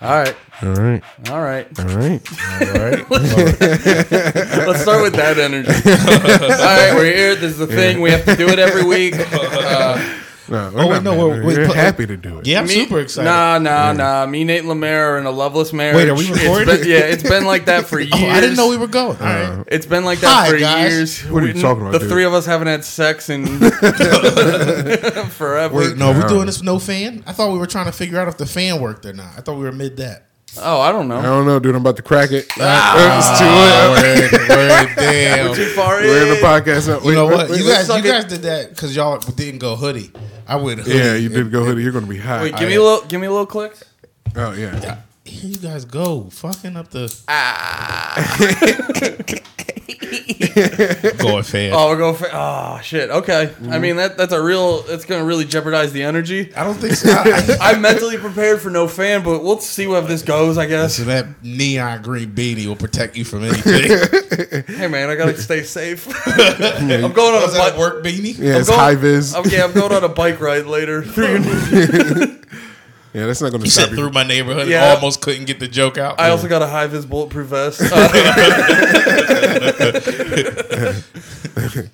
All right. All right. All right. All right. Let's start with that energy. All right, we're here. This is the thing. We have to do it every week. Uh, No, oh, we're Oh, wait, not no, mad. wait, wait, we're happy to do it. Yeah, I'm me- super excited. Nah, nah, nah. Me, Nate Lemaire are in a loveless marriage. Wait, are we It's recording? been- yeah, it's been like that for years. Oh, I didn't know we were going. Uh, All right. It's been like that Hi, for guys. years. What are you We- talking about, The dude? three of us haven't had sex in forever. Wait, no, we're No. doing this with no fan. I thought we were trying to figure out if the fan worked or not. I thought we were mid that. Oh, I don't know. I don't know, dude. I'm about to crack it. Oh, it's too ah, late. word, word, damn. Too far We're in the in. podcast. now. You Wait, know what? wait, You guys, you suck it. guys did that because y'all didn't go hoodie. I would. Hoodie. Yeah, you did go hoodie. You're going to be hot. Wait, give me a little. Give me a little click. oh, yeah. Here you guys go, fucking up the Ah. going fan. Oh, we're going for. Oh shit. Okay. I mean that that's a real. That's gonna really jeopardize the energy. I don't think so. I, I'm mentally prepared for no fan, but we'll see where this goes. I guess. so that neon green beanie will protect you from anything. Hey man, I gotta stay safe. I'm going on a Was that a bike. work beanie? Yeah, it's going- high vis. Okay, I'm going on a bike ride later. Yeah, that's not going to You stop said you. through my neighborhood. Yeah. and Almost couldn't get the joke out. I also got a high vis bulletproof vest. Uh,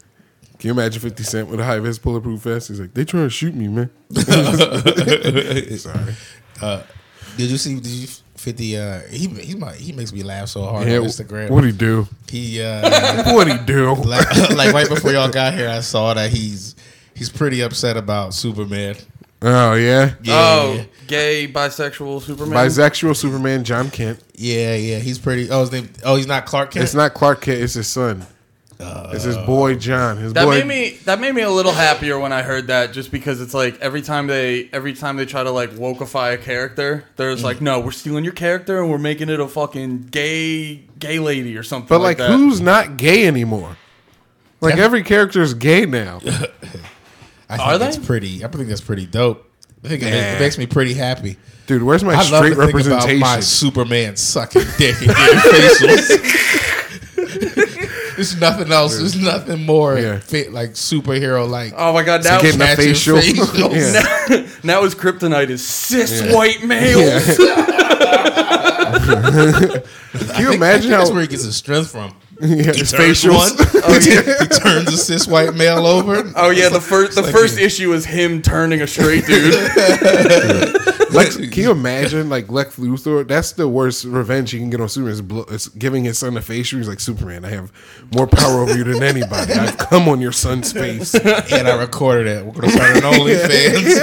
Can you imagine 50 Cent with a high vis bulletproof vest? He's like, they trying to shoot me, man. Sorry. Did you see? Did you fifty? Uh, he he might he makes me laugh so hard Yeah, on Instagram. what'd he do? he uh, What'd he do? like, like right before y'all got here, I saw that he's he's pretty upset about Superman. Oh, yeah? oh, gay, bisexual Superman. Bisexual Superman Jon Kent. yeah, yeah. He's pretty. Oh, his name. Oh, he's not Clark Kent. It's not Clark Kent, it's his son. it's his boy Jon. His that boy made me that made me a little happier when I heard that, just because it's like every time they every time they try to like wokeify a character, there's Mm. like, no, we're stealing your character and we're making it a fucking gay gay lady or something. But like, like, that. who's not gay anymore? Like Yeah. every character is gay now. I think Are they? It's pretty. I think that's pretty dope. I think it, makes, it makes me pretty happy. Dude, where's my I love straight to think about representation? my Superman sucking dick and getting facials. There's nothing else. There's nothing more Yeah. fit like superhero like. Oh my god! Now, getting a catching facial. facials. Yeah. now his kryptonite is cis white males. Can you imagine that's how where he gets his strength from. yeah, He his turns facials? one. Oh, yeah. he turns a cis white male over. Oh yeah, the first the like first he- issue is him turning a straight dude. Lex, can you imagine like Lex Luthor? That's the worst revenge he can get on Superman. Is, blo- is giving his son a facial. He's like Superman. I have more power over you than anybody. I've come on your son's face. and I recorded it. We're gonna start an OnlyFans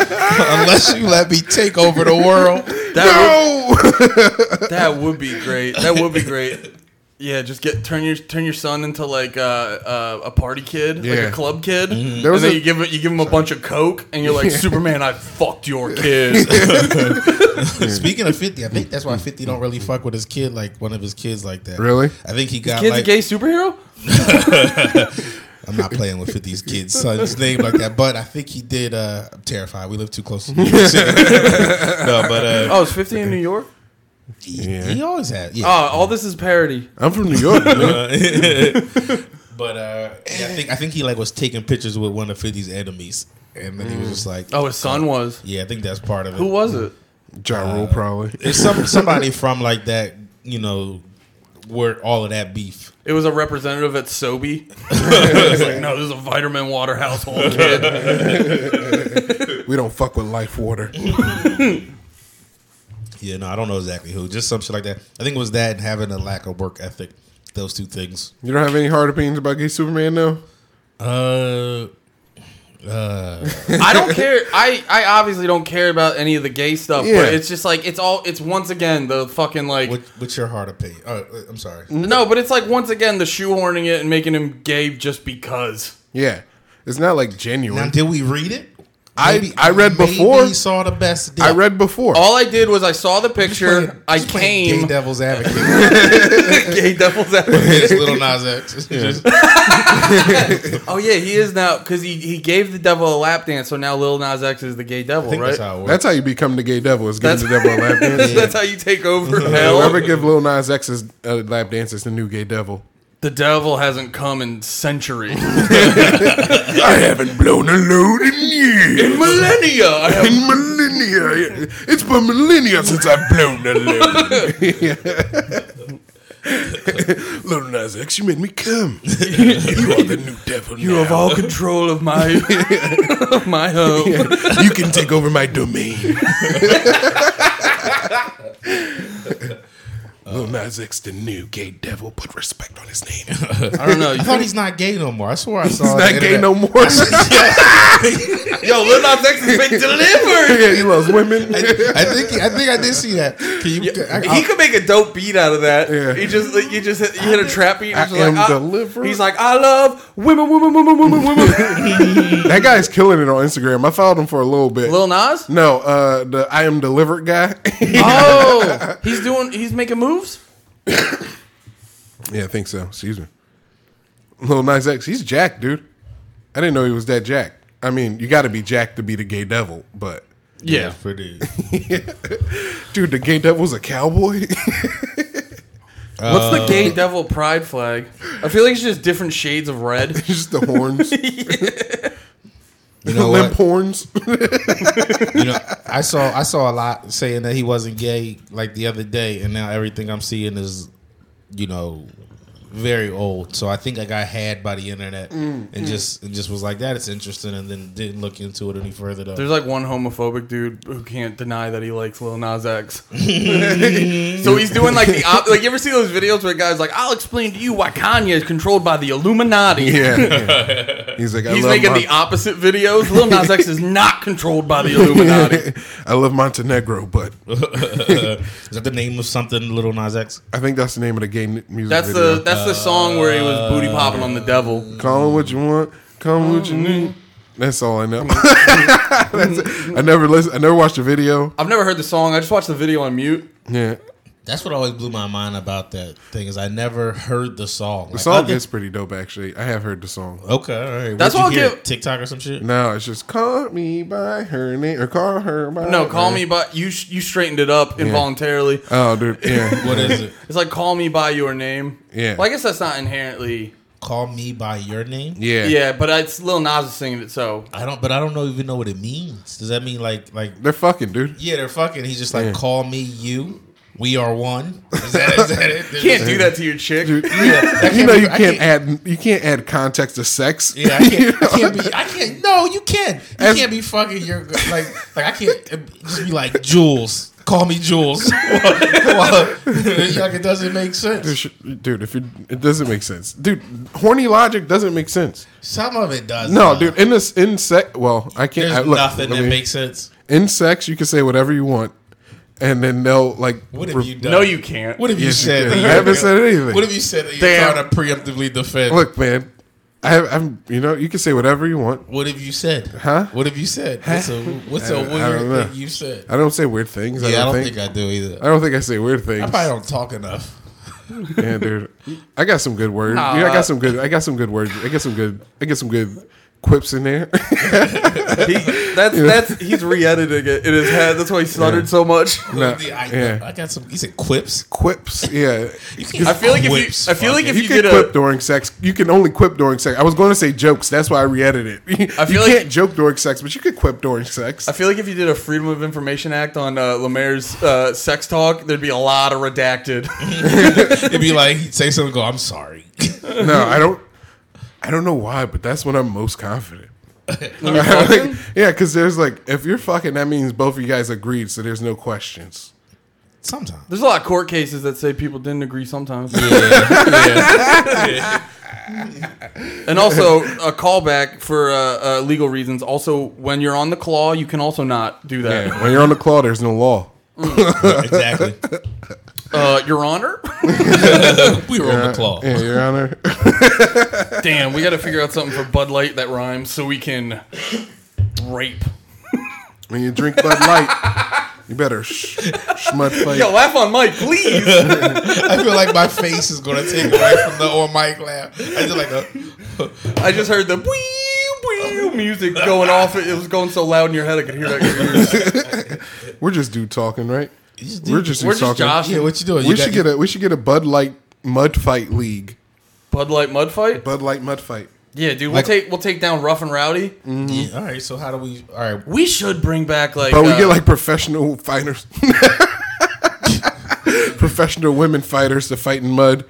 unless you let me take over the world. That would, No. that would be great. That would be great. Yeah, just get turn your turn your son into like uh, uh, a party kid, like Yeah. a club kid, There was and then a- you give it you give him a bunch of coke, and you're like Superman, I fucked your kid. Speaking of Fifty, I think that's why Fifty don't really fuck with his kid like one of his kids like that. Really? I think he got Kid's like a gay superhero. I'm not playing with 50's kid's son's name like that, but I think he did. Uh, I'm terrified. We live too close to New York City. no, but uh, Oh, it's 50 in New York. He, Yeah. he always had. Yeah. Oh, all this is parody. I'm from New York. man. But uh, yeah, I think I think he like was taking pictures with one of 50's enemies, and then he was just like, Oh, his son was. yeah, I think that's part of it. Who was it? Ja Rule, probably. It's some somebody from like that, you know, where all of that beef. It was a representative at Sobe. it's like, no, this is a vitamin water household kid. We don't fuck with life water. Yeah, no, I don't know exactly who. Just some shit like that. I think it was that and having a lack of work ethic. Those two things. You don't have any hard opinions about gay Superman now? Uh, uh, I don't care. I, I obviously don't care about any of the gay stuff, Yeah. but it's just like it's all it's once again the fucking like what, what's your hard opinion? Uh, I'm sorry. no, but it's like once again the shoehorning it and making him gay just because. Yeah. It's not like Now, genuine. did we read it? I- I read maybe before. He saw the best. I read before. All I did was I saw the Just picture. playing- I just playing came Gay devil's advocate. gay devil's advocate. It's little Nas X. Just- Oh yeah, he is now because he, he gave the devil a lap dance, so now Lil Nas X is the gay devil, I think right? that's how it works. That's how you become the gay devil. Is giving That's- the devil a lap dance. That's how you take over hell. Whoever give Lil Nas X's uh, lap dance is the new gay devil. The devil hasn't come in centuries. I haven't blown a load in years. In Millennia. I have In millennia. It's been millennia since I've blown a load. Little Nas X, you made me come. You are the new devil You now. have all control of my of my home. You can take over my domain. Lil Nas X, the new gay devil, put respect on his name. I don't know. I thought he's not gay no more. I swear I saw. He's not gay no more. Yo, Lil Nas X has been delivered. yeah, he loves women. I think I think I did see that. Can you? I, He could make a dope beat out of that. Yeah. He just like, you just hit, you hit a trap beat. and I just am like, delivered. He's like, I love women, women, women, women, women. that guy's killing it on Instagram. I followed him for a little bit. Lil Nas. no, uh, the I am delivered guy. Oh, he's doing. He's making moves. Yeah, I think so. Excuse me. Lil Nas X, he's Jack, dude. I didn't know he was that Jack. I mean, you got to be Jack to be the gay devil, but Yeah. pretty. dude, the gay devil's a cowboy. What's the gay uh, devil pride flag? I feel like it's just different shades of red. Just the horns, You know limp what? horns. You know, I saw I saw a lot saying that he wasn't gay like the other day, and now everything I'm seeing is, you know, very old. So I think I got had by the internet mm, and mm. just and just was like that. It's interesting, and then didn't look into it any further. Though. There's like one homophobic dude who can't deny that he likes Lil Nas X. so he's doing like the op- like you ever see those videos where a guy's like, "I'll explain to you why Kanye is controlled by the Illuminati." yeah, yeah. he's like, I He's love making Mon- the opposite videos. Lil Nas X is not controlled by the Illuminati. I love Montenegro, but is that the name of something, Little Nas X? I think that's the name of the gay n- music That's video. the that's the song where he was booty popping on the devil. Call it what you want. Call it what you need. That's all I know. That's it. I never listen. I never watched the video. I've never heard the song. I just watched the video on mute. Yeah, That's what always blew my mind about that thing is I never heard the song. the Like, song other- is pretty dope. Actually, I have heard the song. okay. All right. That's What'd what you I'll hear? give- TikTok or some shit. No, it's just call me by her name or call her by. No, call her- me by you. You straightened it up involuntarily. Oh, dude. Yeah, What is it? It's like call me by your name. Yeah. Well, I guess that's not inherently. Call me by your name. yeah, Yeah, but it's Lil Nas is singing it, so I don't, but I don't know even know what it means. Does that mean like like They're fucking, dude. yeah, they're fucking? He's just like Yeah. call me you. We are one. Is that, is that it? can't do that to your chick. Dude, I you know be- you I can't add you can't add context to sex. Yeah, I can't. I can't be. I can't. No, you can. You As- can't be fucking your like. Like I can't uh, just be like Jules. Call me Jules. like it doesn't make sense. Dude, if it, it doesn't make sense, dude, horny logic doesn't make sense. Some of it does. No, though. dude, in this in sex, well, I can't. There's I, look, nothing let that me- makes sense. in sex. You can say whatever you want, and then they'll like. What have re- you done? No, you can't. What have you Yes, you said? can. that I you're- haven't said anything. What have you said that you're Damn. trying to preemptively defend? Look, man, I have, I'm. You know, you can say whatever you want. What have you said? Huh? What have you said? What's a what's a I- I weird thing you said? I don't say weird things. I Yeah, I don't don't think. think I do either. I don't think I say weird things. I probably don't talk enough. Yeah, dude. I got some good words. Nah. yeah, I got some good. I got some good words. I got some good. I get some good quips in there. He, that's that's he's re-editing it in his head. That's why he stuttered so much. Nah, I, yeah. I got some. You said quips. quips. Yeah. I feel like if you, I feel like if You, you, can did quip a, during sex. You can only quip during sex. I was going to say jokes. That's why I re-edited it. I feel you like- can't joke during sex, but you could quip during sex. I feel like if you did a Freedom of Information Act on uh, Lemaire's uh, sex talk, there'd be a lot of redacted. It'd be like he'd say something. Go. I'm sorry. no, I don't. I don't know why, but that's when I'm most confident. When yeah, because there's like, if you're fucking, that means both of you guys agreed, so there's no questions. Sometimes. There's a lot of court cases that say people didn't agree sometimes. And also a callback for uh, uh, legal reasons. Also, when you're on the claw, you can also not do that. Yeah, when you're on the claw, there's no law. exactly. Uh, Your Honor, We were on the claw. Yeah, Your Honor. damn, we got to figure out something for Bud Light that rhymes so we can rape. when you drink Bud Light, you better sh- schmut fight. Yo, laugh on Mike, please. I feel like my face is gonna take away from the or mic laugh. I just like a. I just heard the wee, wee music going off. It was going so loud in your head, I could hear that. in your ears. We're just dude talking, right? Just We're just We're just talking. Josh. Yeah, what you doing? We You should got- get a we should get a Bud Light mud fight league. Bud Light mud fight. Bud Light mud fight. Yeah, dude. We'll Like- take we'll take down Rough and Rowdy. Yeah, all right. So how do we? All right. We should bring back like. But we uh, get like professional fighters, professional women fighters to fight in mud,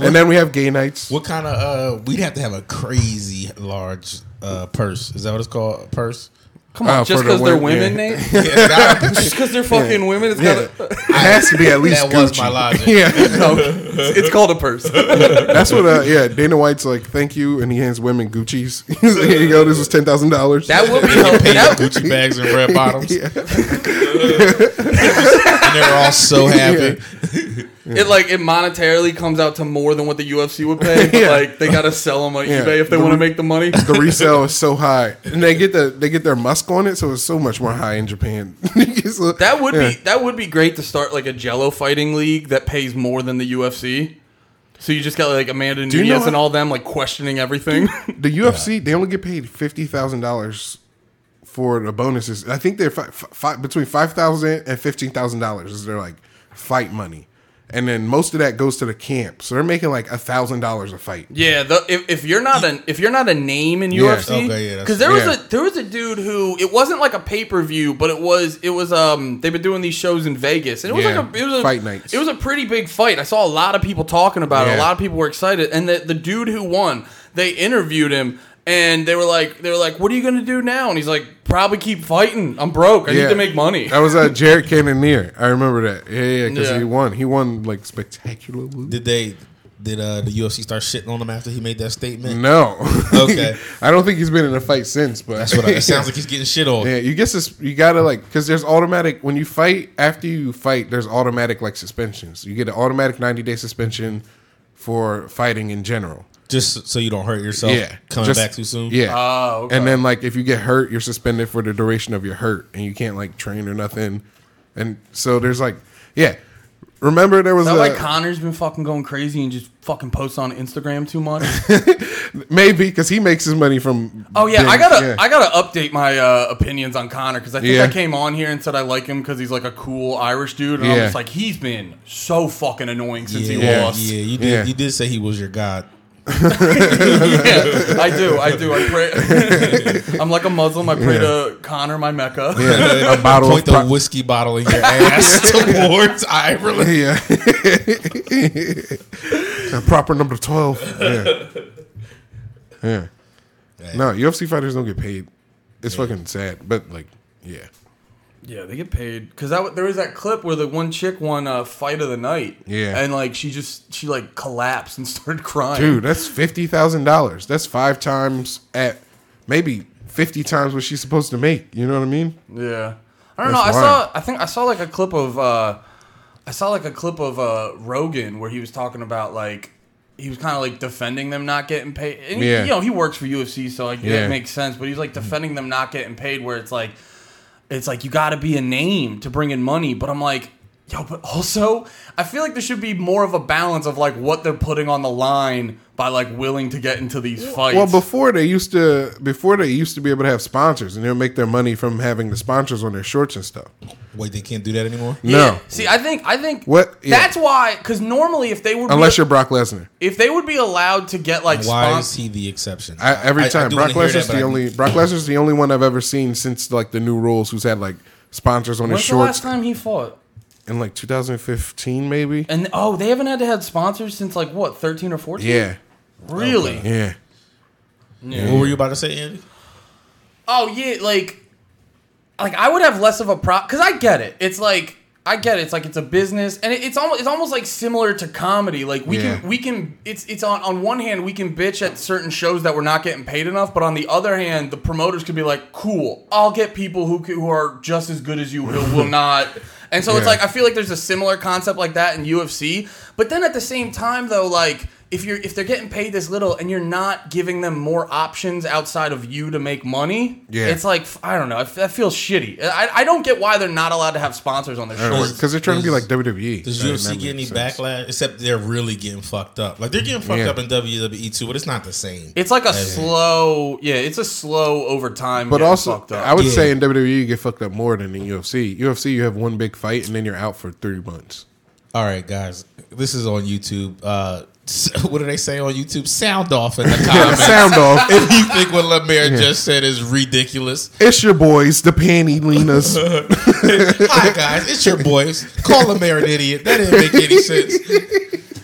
and then we have gay nights. What kind of? uh We'd have to have a crazy large uh purse. Is that what it's called? A purse. Come on, Oh, just for the because they're women, women, yeah. Nate. Yeah, God, just because they're fucking women, it's Yeah, gotta. it has to be at least that was my logic. Yeah, no, it's, it's called a purse. that's what. Uh, yeah, Dana White's like, thank you, and he hands women Gucci's. He's like, Here you go. This was ten thousand dollars. That would be Paid that, Gucci bags and red bottoms, Yeah. And they were all so happy. it like it monetarily comes out to more than what the UFC would pay. But Yeah. like they gotta sell them on Yeah. eBay if they The want to re- make the money. the resale is so high, and they get the they get their musk on it, so it's so much more high in Japan. So- That would yeah. be that would be great to start like a Jello fighting league that pays more than the UFC. So you just got like Amanda you Nunes know and how- all them like questioning everything. The UFC they only get paid fifty thousand dollars for the bonuses. I think they're fi- fi- between five thousand and fifteen thousand dollars is their like fight money, and then most of that goes to the camp. So they're making like a thousand dollars a fight. Yeah, the, if, if you're not an if you're not a name in Yeah. UFC, Okay, yeah, that's- because there was yeah. a there was a dude who it wasn't like a pay per view, but it was it was um they've been doing these shows in Vegas and it was Yeah, like a it was a fight nights. It was a pretty big fight. I saw a lot of people talking about it. A Yeah. lot of people were excited, and the the dude who won, they interviewed him. And they were like, they were like, "What are you gonna do now?" And he's like, "Probably keep fighting. I'm broke. I need to make money." That was uh, Jared Cannonier. I remember that. Yeah, yeah, because Yeah. he won. He won like spectacularly. Did they? Did uh, the UFC start shitting on him after he made that statement? No. Okay. I don't think he's been in a fight since. But That's what I, it sounds like. He's getting shit on. Yeah, you guess this. You gotta like because there's automatic when you fight. After you fight, there's automatic like suspensions. You get an automatic 90 day suspension for fighting in general. Just so you don't hurt yourself. Yeah, Coming Just- back too soon. Yeah. Oh, okay. And then like if you get hurt, you're suspended for the duration of your hurt, and you can't like train or nothing. And so there's like yeah. Remember there was Is that a, why Conor's been fucking going crazy and just fucking posts on Instagram too much? maybe because he makes his money from. Oh yeah, being- I gotta yeah. I gotta update my uh, opinions on Conor because I think Yeah. I came on here and said I like him because he's like a cool Irish dude, and Yeah. I'm just like he's been so fucking annoying since he lost. yeah, you did. Yeah. You did say he was your god. Yeah, I do, I do. I pray. I'm like a Muslim. I pray to Conor, my Mecca. yeah, a bottle Point of the pro- whiskey bottle in your ass towards Ireland. Yeah. A proper number 12. Yeah. Yeah. No, UFC fighters don't get paid. It's fucking sad. But, like, yeah. Yeah, they get paid because that there was that clip where the one chick won uh, fight of the night. Yeah. and like she just she like collapsed and started crying. Dude, that's $50,000. That's five times at maybe 50 times what she's supposed to make. You know what I mean? Yeah. I don't That's know. I wild. saw I think I saw like a clip of uh I saw like a clip of uh Rogan where he was talking about like he was kind of like defending them not getting paid. And he- Yeah. you know, he works for UFC so like Yeah. that makes sense, but he's like defending them not getting paid where it's like it's like you got to be a name to bring in money, but I'm like Yo, but also, I feel like there should be more of a balance of like what they're putting on the line by like willing to get into these fights. Well, before they used to, before they used to be able to have sponsors, and they'll make their money from having the sponsors on their shorts and stuff. Wait, they can't do that anymore. Yeah. No, See, I think I think What- yeah. that's why because normally if they would unless be, you're Brock Lesnar. if they would be allowed to get like Why spon- is he the exception? I, every I- I time Brock Lesnar's that, the I- only Brock Lesnar's the only one I've ever seen since like the new rules who's had like sponsors on his When's the shorts last time he fought? in like 2015 maybe. And oh, they haven't had to have sponsors since like what, thirteen or fourteen? Yeah, really. yeah. What were you about to say, Andy? Oh yeah, like, like I would have less of a prop because I get it. It's like I get it. It's like it's a business, and it, it's almost it's almost like similar to comedy. Like we Yeah. can we can it's it's on on one hand we can bitch at certain shows that we're not getting paid enough, but on the other hand, the promoters could be like, cool, I'll get people who who are just as good as you who will not. And so it's like I feel like there's a similar concept like that in UFC, but then at the same time though, like if you're if they're getting paid this little and you're not giving them more options outside of you to make money, Yeah. it's like I don't know. That feels shitty. I, I don't get why they're not allowed to have sponsors on their shorts. Because they're trying to be like WWE. Does That- UFC that get any sense. backlash? Except they're really getting fucked up. Like they're getting fucked Yeah. up in WWE too, but it's not the same. It's like a slow, yeah. It's a slow over time. But also, fucked up. I would Yeah. say in WWE you get fucked up more than in UFC. UFC you have one big fight and then you're out for three months. All right, guys, this is on YouTube. Uh, what do they say on YouTube? Sound off in the Yeah, comments. sound off. if you think what Lemaire just said is ridiculous. It's your boys, the panty leaners. Hi guys, it's your boys. Call Lemaire an idiot. That didn't make any sense.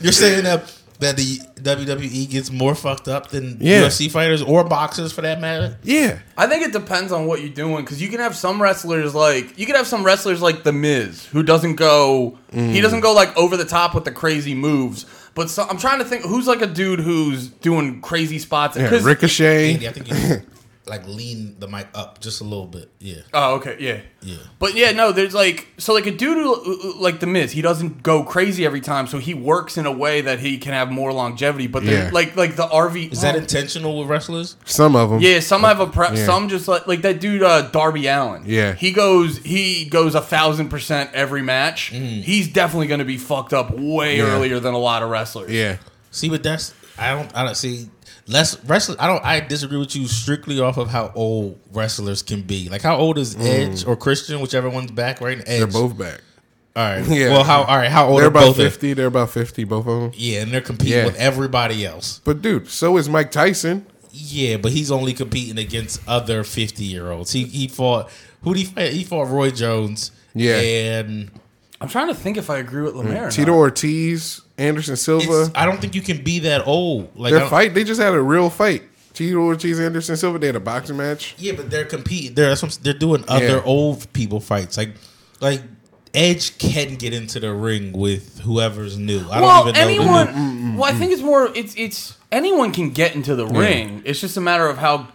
You're saying that that the WWE gets more fucked up than Yeah. UFC fighters or boxers for that matter. yeah. I think it depends on what you're doing because you can have some wrestlers like you can have some wrestlers like the Miz who doesn't go he mm. doesn't go like over the top with the crazy moves. But so, I'm trying to think who's like a dude who's doing crazy spots. Yeah, 'cause- Ricochet. Andy, I think you like lean the mic up just a little bit. Yeah. Oh, okay, yeah, Yeah. But yeah, no, there's like so like a dude who, like the Miz, he doesn't go crazy every time, so he works in a way that he can have more longevity. But Yeah. yeah. like like the RV Is that oh, intentional with wrestlers? Some of them. Yeah, some have a pre- Yeah. some just like like that dude uh, Darby Allin. Yeah. he goes he goes a thousand percent every match. He's definitely going to be fucked up way Yeah. earlier than a lot of wrestlers. Yeah. See, but that's I don't I don't see less wrestlers. I don't I disagree with you strictly off of how old wrestlers can be. Like how old is Edge or Christian, whichever one's back right? Edge. Mm. They're both back. all right. Yeah. Well, how all right? How old They're are about both? of- 50. They're about 50, both of them. Yeah, and they're competing Yeah. with everybody else. But dude, so is Mike Tyson. Yeah, but he's only competing against other fifty year olds. He he fought who did he fight? He fought Roy Jones. Yeah. and I'm trying to think if I agree with Lemaire. or Tito not. Ortiz, Anderson Silva. it's, I don't think you can be that old. Like I Their don't- fight, they just had a real fight. Tito Ortiz, Anderson Silva, they had a boxing match. Yeah, but they're competing. They're that's what I'm- they're doing other Yeah. old people fights. Like like Edge can get into the ring with whoever's new. I well, don't even know. the anyone. new- Well, I mm. think it's more. It's it's anyone can get into the ring. It's just a matter of how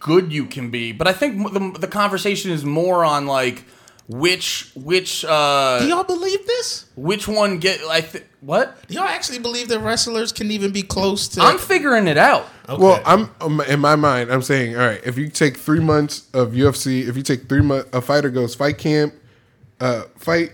good you can be. But I think the the conversation is more on like which which uh Do y'all believe this? which one get. I th- what. Do y'all actually believe that wrestlers can even be close to? I'm figuring it out. Okay. Well, I'm um, in my mind. I'm saying, all right, if you take three months of UFC, if you take three months, a fighter goes fight camp, uh, fight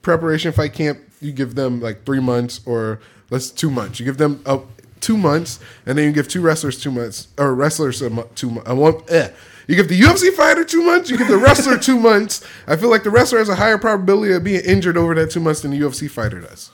preparation, fight camp. You give them like three months or let's two months. You give them uh, two months, and then you give two wrestlers two months or wrestlers a mo- two months. one. Eh. You give the UFC fighter two months. You give the wrestler two months. I feel like the wrestler has a higher probability of being injured over that two months than the UFC fighter does.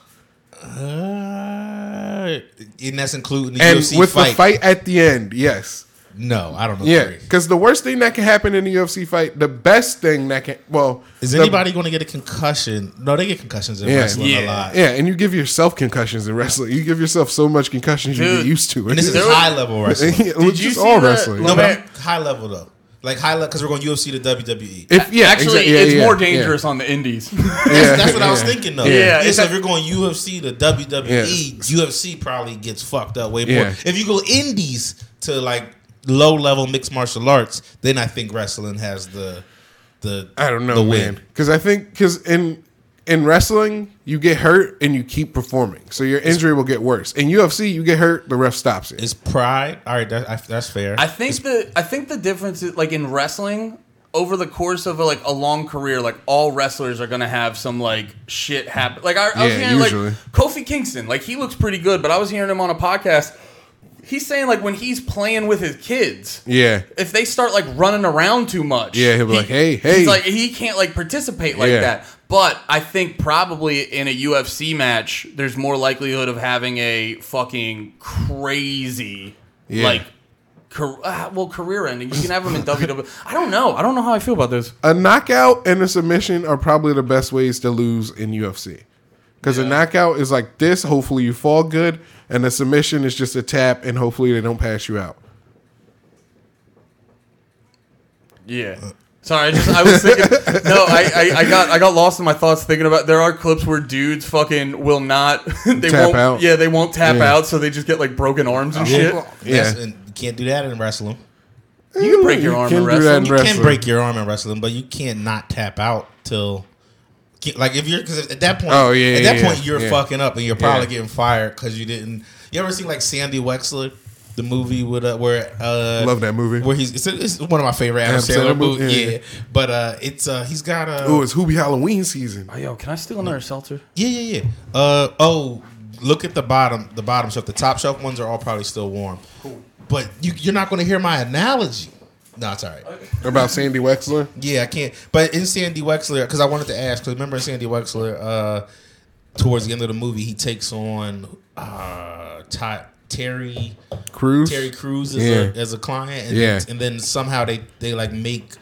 Uh, and that's including the And UFC with fight. the fight at the end, yes. No, I don't know. Yeah, because the worst thing that can happen in a UFC fight, the best thing that can, well, Is anybody going to get a concussion? No, they get concussions in Yeah. wrestling a lot. yeah, and you give yourself concussions in wrestling. You give yourself so much concussions you get used to it. And this is high level wrestling. Did Did you just see all the- wrestling? No, but high level though. Like high level because we're going UFC to WWE. If yeah, Actually, exa- yeah, it's yeah, more yeah. dangerous on the indies. Yeah, That's, that's what I was thinking though. Yeah, Yeah, it's so if you're going UFC to WWE, Yeah. UFC probably gets fucked up way more. Yeah. If you go indies to like low level mixed martial arts, then I think wrestling has the the I don't know, the man. win. Because I think because in in wrestling you get hurt and you keep performing, so your injury will get worse. In UFC, you get hurt, the ref stops it. it. Is pride all right? That, that's fair. I think the I think the difference is like in wrestling over the course of a, like a long career, like all wrestlers are gonna have some like shit happen. Like I, I was Yeah, hearing usually. like Kofi Kingston, like he looks pretty good, but I was hearing him on a podcast. He's saying like when he's playing with his kids, yeah, if they start like running around too much, Yeah, he'll be like, "Hey, hey." he's like he can't like participate like Yeah. that. But I think probably in a UFC match, there's more likelihood of having a fucking crazy Yeah. like. Car- ah, well, career ending. You can have them in WWE. I don't know. I don't know how I feel about this. a knockout and a submission are probably the best ways to lose in UFC. Because a knockout is like this. Hopefully you fall good, and a submission is just a tap, and hopefully they don't pass you out. Yeah. Sorry, I just I was thinking. no, I, I, I got I got lost in my thoughts thinking about. There are clips where dudes fucking will not. They Tap won't. out. Yeah, they won't tap Yeah. out, so they just get like broken arms and oh, shit. That's- Yeah. and you can't do that in wrestling. You can break your arm can in do that wrestling. in You wrestling. can break your arm in wrestling, but you can't not tap out till. Like if you're because at that point, Oh, yeah, at that yeah, point you're yeah. fucking up and you're probably Yeah. getting fired because you didn't. You ever seen like Sandy Wexler, the movie with uh, where uh, Love that movie. where he's it's, it's one of my favorite Adam Adam Sandler Sandler movies. movie, Yeah. yeah. but uh, it's uh, he's got a Oh, it's Hubie Halloween season. Oh, yo, can I steal another seltzer? yeah yeah yeah. Uh oh, look at the bottom the bottom shelf. The top shelf ones are all probably still warm, Cool. but you, you're not going to hear my analogy. No, it's all right. About Sandy Wexler. Yeah, I can't. But in Sandy Wexler, because I wanted to ask, because remember in Sandy Wexler, uh, towards the end of the movie, he takes on uh, Ty, Terry Crews. Terry Crews as, Yeah. a, as a client, and, Yeah. and then somehow they they like make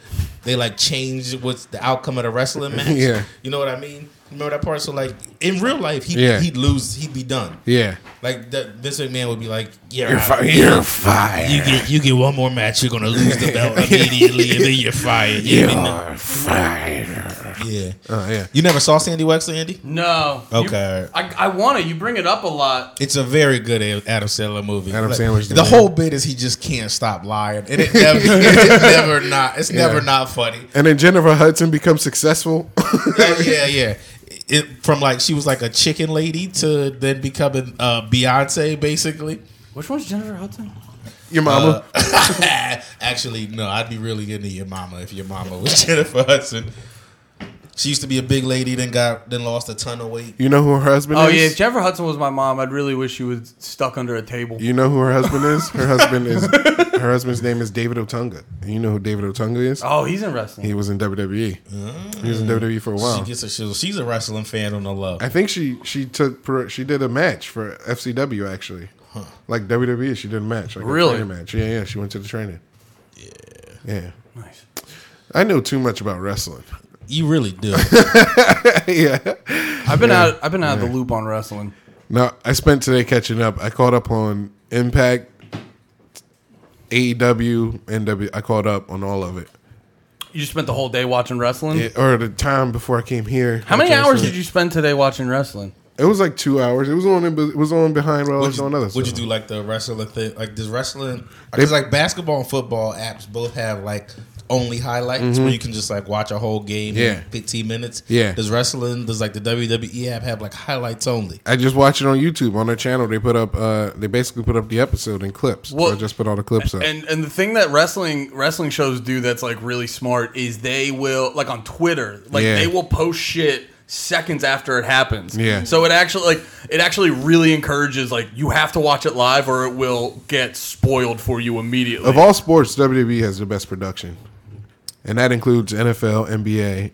they like change what's the outcome of the wrestling match. Yeah. you know what I mean. Remember that part? So like in real life, he Yeah. he'd lose, he'd be done. Yeah. Like that, Vince McMahon would be like, "Yeah, You're, fi- you're fired. you get you get one more match, you're gonna lose the belt immediately, and then you're fired." Yeah, You're fired. yeah. Oh yeah. You never saw Sandy Wexler, Andy? No. Okay. You- I, I want to. You bring it up a lot. It's a very good Adam Sandler movie. Adam Like, Sandler's the the man. whole bit is he just can't stop lying, and it never, it's never not. It's never not funny. And then Jennifer Hudson becomes successful. yeah, yeah, yeah. It, from like she was like a chicken lady to then becoming uh, Beyonce, basically. Which one's Jennifer Hudson? Your mama. Actually, no, I'd be really into your mama if your mama was Jennifer Hudson. She used to be a big lady, then got then lost a ton of weight. you know who her husband is? Oh is? yeah, if Jennifer Hudson was my mom, I'd really wish she was stuck under a table. You know who her husband is? Her husband is her husband's name is David Otunga. And you know who David Otunga is? Oh, he's in wrestling. He was in WWE. He was in WWE for a while. She while. gets a, she's, she's a wrestling fan on the low. I think she she took per- she did a match for FCW actually, like WWE. She did a match, like Really? a training match. Yeah, yeah. She went to the training. Yeah, yeah. Nice. I know too much about wrestling. You really do. yeah. I've been out. I've been out of the loop on wrestling. No, I spent today catching up. I caught up on Impact, AEW, NW. I caught up on all of it. You spent the whole day watching wrestling. It- or the time before I came here. How many hours did you spend today watching wrestling? It was like two hours. It was on. It was on behind while I Would was you, doing other would you stuff. do like the wrestling thing? Like does wrestling? Because like basketball and football apps both have like only highlights where you can just like watch a whole game Mm-hmm. Yeah. in 15 minutes. Yeah. Does wrestling? Does like the WWE app have like highlights only? I just watch it on YouTube on their channel. They put up. uh They basically put up the episode in clips. Well- so I just put all the clips up. And and the thing that wrestling wrestling shows do that's like really smart is they will like on Twitter, like Yeah. they will post shit seconds after it happens. Yeah. So it actually like it actually really encourages like you have to watch it live or it will get spoiled for you immediately. Of all sports, WWE has the best production, and that includes NFL, NBA,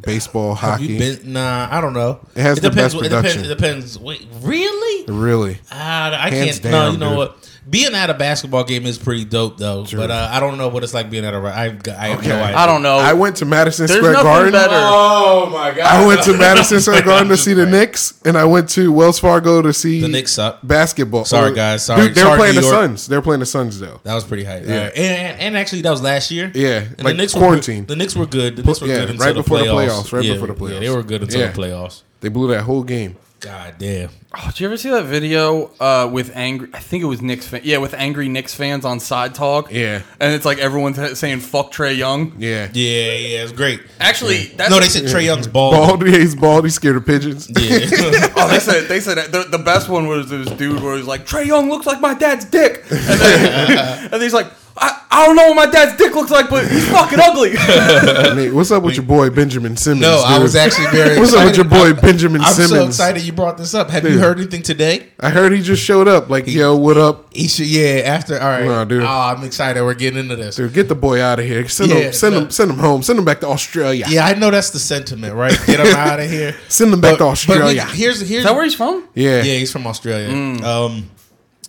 baseball, Have hockey. you been? Nah, I don't know. It has the depends. best it depends. production. It depends. Wait, really? really? Ah, I Hands can't. no, down, you know dude. what? Being at a basketball game is pretty dope though. True. But uh, I don't know what it's like being at a. I, I have Okay. no idea. I don't know. I went to Madison There's Square Garden. better. Oh my god! I went to Madison Square Garden to see the Knicks, and I went to Wells Fargo to see The Knicks suck. basketball. Sorry, guys. Sorry. Dude, they were Sorry, playing New the York. Suns. They were playing the Suns though. That was pretty hype. Yeah. Yeah. And, and actually, that was last year. Yeah, And like the Knicks quarantine. Were, good- the Knicks were good. The Knicks were yeah, good until right the before the playoffs. playoffs, right yeah, before the playoffs. Yeah, they were good until Yeah. the playoffs. They blew that whole game. God damn. Oh, did you ever see that video uh, with angry? I think it was Knicks. Fan, yeah, with angry Knicks fans on Side Talk. Yeah. and it's like everyone's saying "fuck Trae Young." Yeah, Yeah, yeah, it's great. Actually, that's No, they said Trae Young's bald. bald. Yeah, he's bald. He's scared of pigeons. Yeah. Oh, they said they said the, the best one was this dude where he's like Trae Young looks like my dad's dick, and, then, and he's like, I, I don't know what my dad's dick looks like, but he's fucking ugly. Nate, what's up with your boy Benjamin Simmons? no, I was actually very. What's up with your excited. boy Benjamin Simmons? I'm so excited you brought this up. Have you heard anything today? I heard he just showed up. Like, yo, what up, He should. Yeah. After. All right. Nah, dude. Oh, I'm excited. We're getting into this. dude? Get the boy out of here. Send Yeah, him, send no. him, send him home. Send him back to Australia. Yeah, I know that's the sentiment, right? Get him out of here. Send him back to But- but Australia. we- here's here's Is that where he's from? yeah. Yeah, he's from Australia. Um,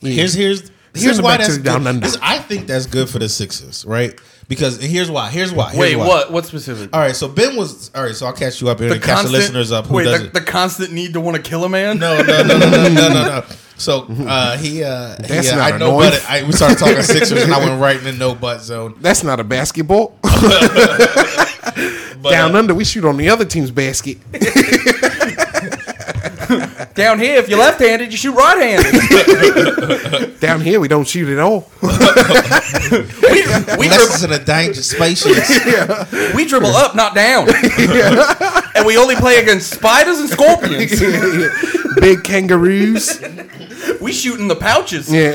here's here's Send here's why that's down good. under. I think that's good for the Sixers, right? Because here's why. Here's why. Here's Wait, why. what? What specific? All right, so Ben was all right. So I'll catch you up here and catch the listeners up. Who wait, does the, it? the constant need to want to kill a man? no, no, no, no, no, no, no, no. So uh, he, uh, he That's uh, not I a know, noise. but I, we started talking Sixers, and I went right in the no butt zone. That's not a basketball. But, Down uh, under, we shoot on the other team's basket. Down here, if you're left-handed, you shoot right-handed. Down here, we don't shoot at all. we, we, unless it's in a dangerous spacious. dribble, we dribble up, not down. and we only play against spiders and scorpions. Big kangaroos. We shoot in the pouches. Yeah.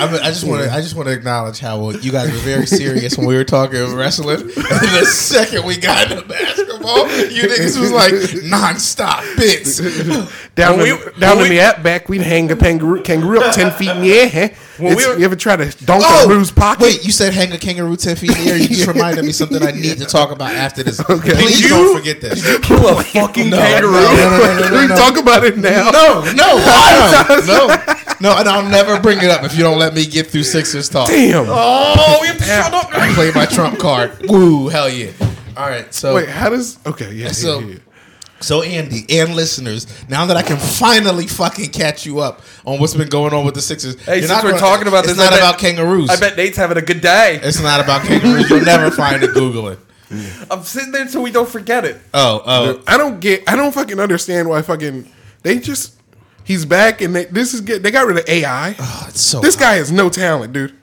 I, mean, I just want to. I just want to acknowledge how you guys were very serious when we were talking wrestling. And the second we got into basketball, you niggas was like nonstop bits. Down, When in, we- down when in we- the back, we'd hang a kangaroo, kangaroo up 10 feet in the air. When we were- you ever try to dunk Oh, a Rue's pocket? wait! You said hang a kangaroo ten feet in the air. You just reminded me something I need to talk about after this. Okay. Please You- don't forget this. Kill a fucking No, kangaroo. no, no, no, no, no, no. talk about it now? No, no, no, no, no, and I'll never bring it up if you don't let me get through Sixers talk. Damn. Oh, we have to shut up. I play my trump card. Woo, hell yeah! All right, so Wait, how does? Okay, yeah. So- yeah, yeah. So Andy and listeners, now that I can finally fucking catch you up on what's been going on with the Sixers, Hey, you're since we're gonna- talking about it's this, I not bet- about kangaroos. I bet Nate's having a good day. it's not about kangaroos. You'll never find it. Google it. I'm sitting there so we don't forget it. Oh, oh, I don't get. I don't fucking understand why fucking they just. He's back and they, this is get. They got rid of AI. oh, it's so. This guy has no talent, dude.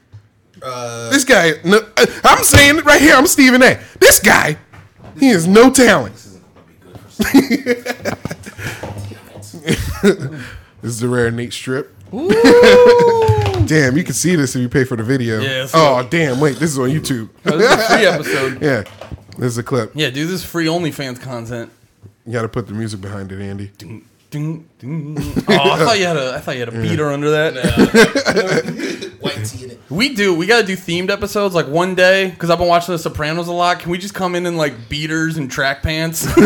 Uh, this guy. No, uh, I'm saying it right here. I'm Stephen A. This guy, he has no talent. this is the rare Nate strip. damn, you can see this if you pay for the video. Yeah, it's oh, damn. Wait, this is on YouTube. Oh, this is a free episode. yeah, this is a clip. Yeah, dude, this is free OnlyFans content. You got to put the music behind it, Andy. Ding, ding. Oh, I thought you had a, I thought you had a beater under that. white tea in it. We do. We got to do themed episodes like one day because I've been watching The Sopranos a lot. Can we just come in in like beaters and track pants?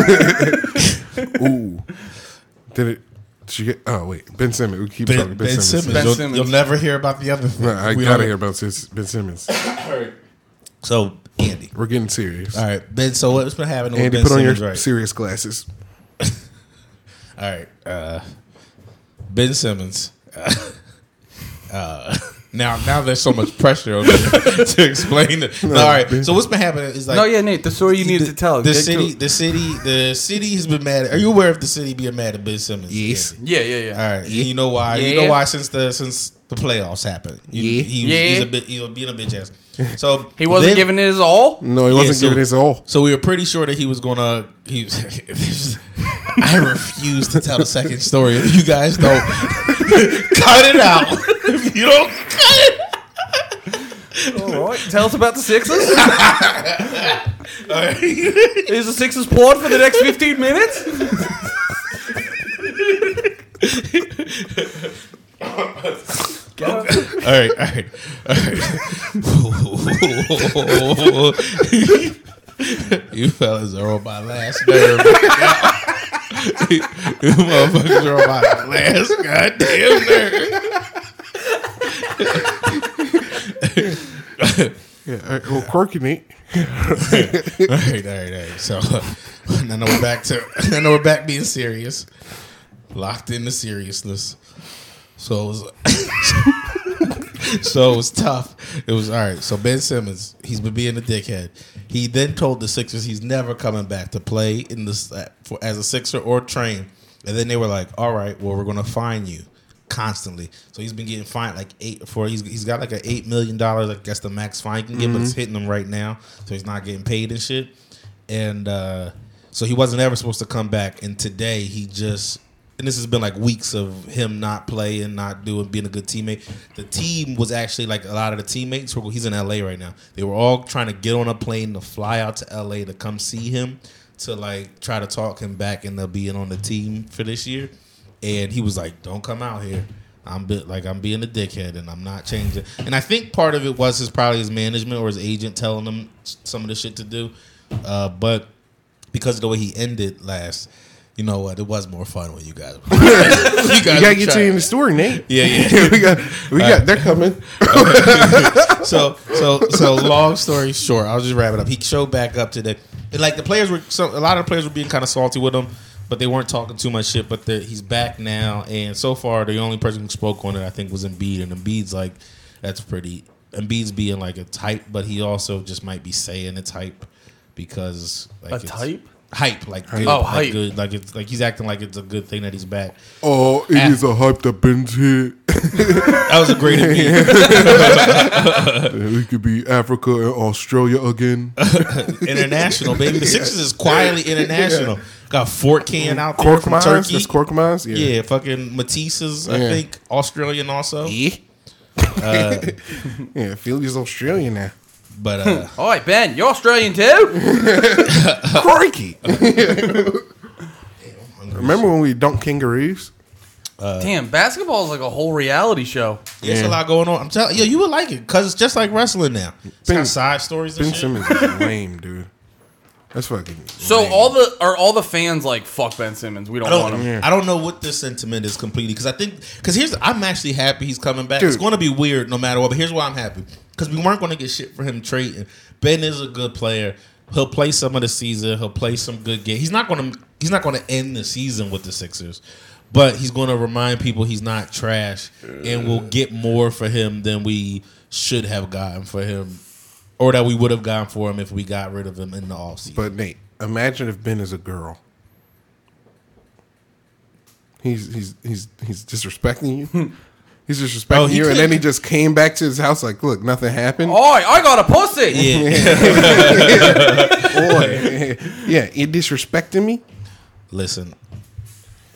Ooh, did it? Did you get? Oh wait, Ben Simmons. We keep Ben, talking Ben, ben Simmons. Simmons. Ben you'll, Simmons. you'll never hear about the other thing. No, I We gotta don't- hear about this Ben Simmons. So Andy. We're getting serious. All right, Ben. So what's been happening with Andy, Ben put on Simmons, your right? serious glasses. All right, uh, Ben Simmons. Uh, now, now there's so much pressure on me to explain it. all right, Ben- so what's been happening is like no, yeah, Nate, the story you needed the, to tell. The Get city, the city, the city has been mad. Are you aware of the city being mad at Ben Simmons? Yes. Yeah, yeah, yeah. All right, and you know why? You know why? Since the since the playoffs happened, You- Yeah. he, Yeah. he's a bit, he was being a bitch ass. So He wasn't then- giving it his all. No, he Yeah, wasn't so- giving his all. So we were pretty sure that he was gonna. He, I refuse to tell the second story. If you guys don't cut it out, if you don't cut it, All right, tell us about the Sixers. all right. Is the Sixers plot for the next 15 minutes? All right, all right, all right. you fellas are on my last nerve. you motherfuckers are on my last goddamn nerve. Yeah. All right, well, quirky Nate. all right, all right, all right. So now we're back to now we're back being serious, locked into seriousness. So it was, so it was tough. It was all right. So Ben Simmons, he's been being a dickhead. He then told the Sixers he's never coming back to play in this for as a Sixer or train. And then they were like, "All right, well, we're going to fine you." Constantly, so he's been getting fined like eight for he's he's got like an eight million dollars. I guess the max fine he can get, but it's hitting him right now, so he's not getting paid and shit. And uh, so he wasn't ever supposed to come back. And today he just and this has been like weeks of him not playing, not doing, being a good teammate. The team was actually like a lot of the teammates. were- He's in LA right now. They were all trying to get on a plane to fly out to LA to come see him to like try to talk him back into being on the team for this year. And he was like, "Don't come out here." I'm like I'm being a dickhead and I'm not changing. And I think part of it was his probably his management or his agent telling him some of the shit to do. Uh, but because of the way he ended last, you know what? It was more fun when you guys. you guys You gotta were get trying- you in the story, Nate. Yeah, yeah. we got, we got. They're coming. so so so long story short, I'll just wrap it up. He showed back up today. And like the players were so a lot of the players were being kind of salty with him, but they weren't talking too much shit. But the, he's back now, and so far the only person who spoke on it I think was Embiid, and Embiid's like that's pretty. Embiid's being like a type, but he also just might be saying it's hype because like A it's- type? Hype like good, Oh, like hype. good like it's like he's acting like it's a good thing that he's back. Oh, it is a hype that Ben's here. That was a great Embiid. we could be Africa and Australia again. international, baby. The Sixers is quietly international. Got Furkan out there Cork from mines. Turkey. That's cork mines. Yeah. yeah. fucking Matisse's, I Yeah. think, Australian also. Yeah. Uh, yeah. Philly's Australian now. But uh, All right, Ben, you're Australian too? Crikey. Remember when we dunked kangaroos? Damn, basketball is like a whole reality show. Yeah, It's a lot going on. I'm telling you, you would like it because it's just like wrestling now. It's Ben- got side stories and Ben shit. Simmons is lame, dude. That's fucking. So lame. all the are all the fans like fuck Ben Simmons. We don't, I want don't. him. I don't know what the sentiment is completely because I think because here's I'm actually happy he's coming back. It's Dude. going to be weird no matter what, but here's why I'm happy because we weren't going to get shit for him trading. Ben is a good player. He'll play some of the season. He'll play some good games. He's not going to. He's not going to end the season with the Sixers, but he's going to remind people he's not trash, and we'll get more for him than we should have gotten for him, or that we would have gotten for him if we got rid of him in the offseason. But Nate, imagine if Ben is a girl. He's he's he's he's disrespecting you. He's disrespecting Oh, he you, and then he just came back to his house like, "Look, nothing happened." Oh, I got a pussy. yeah. Boy, yeah, you disrespecting me. Listen,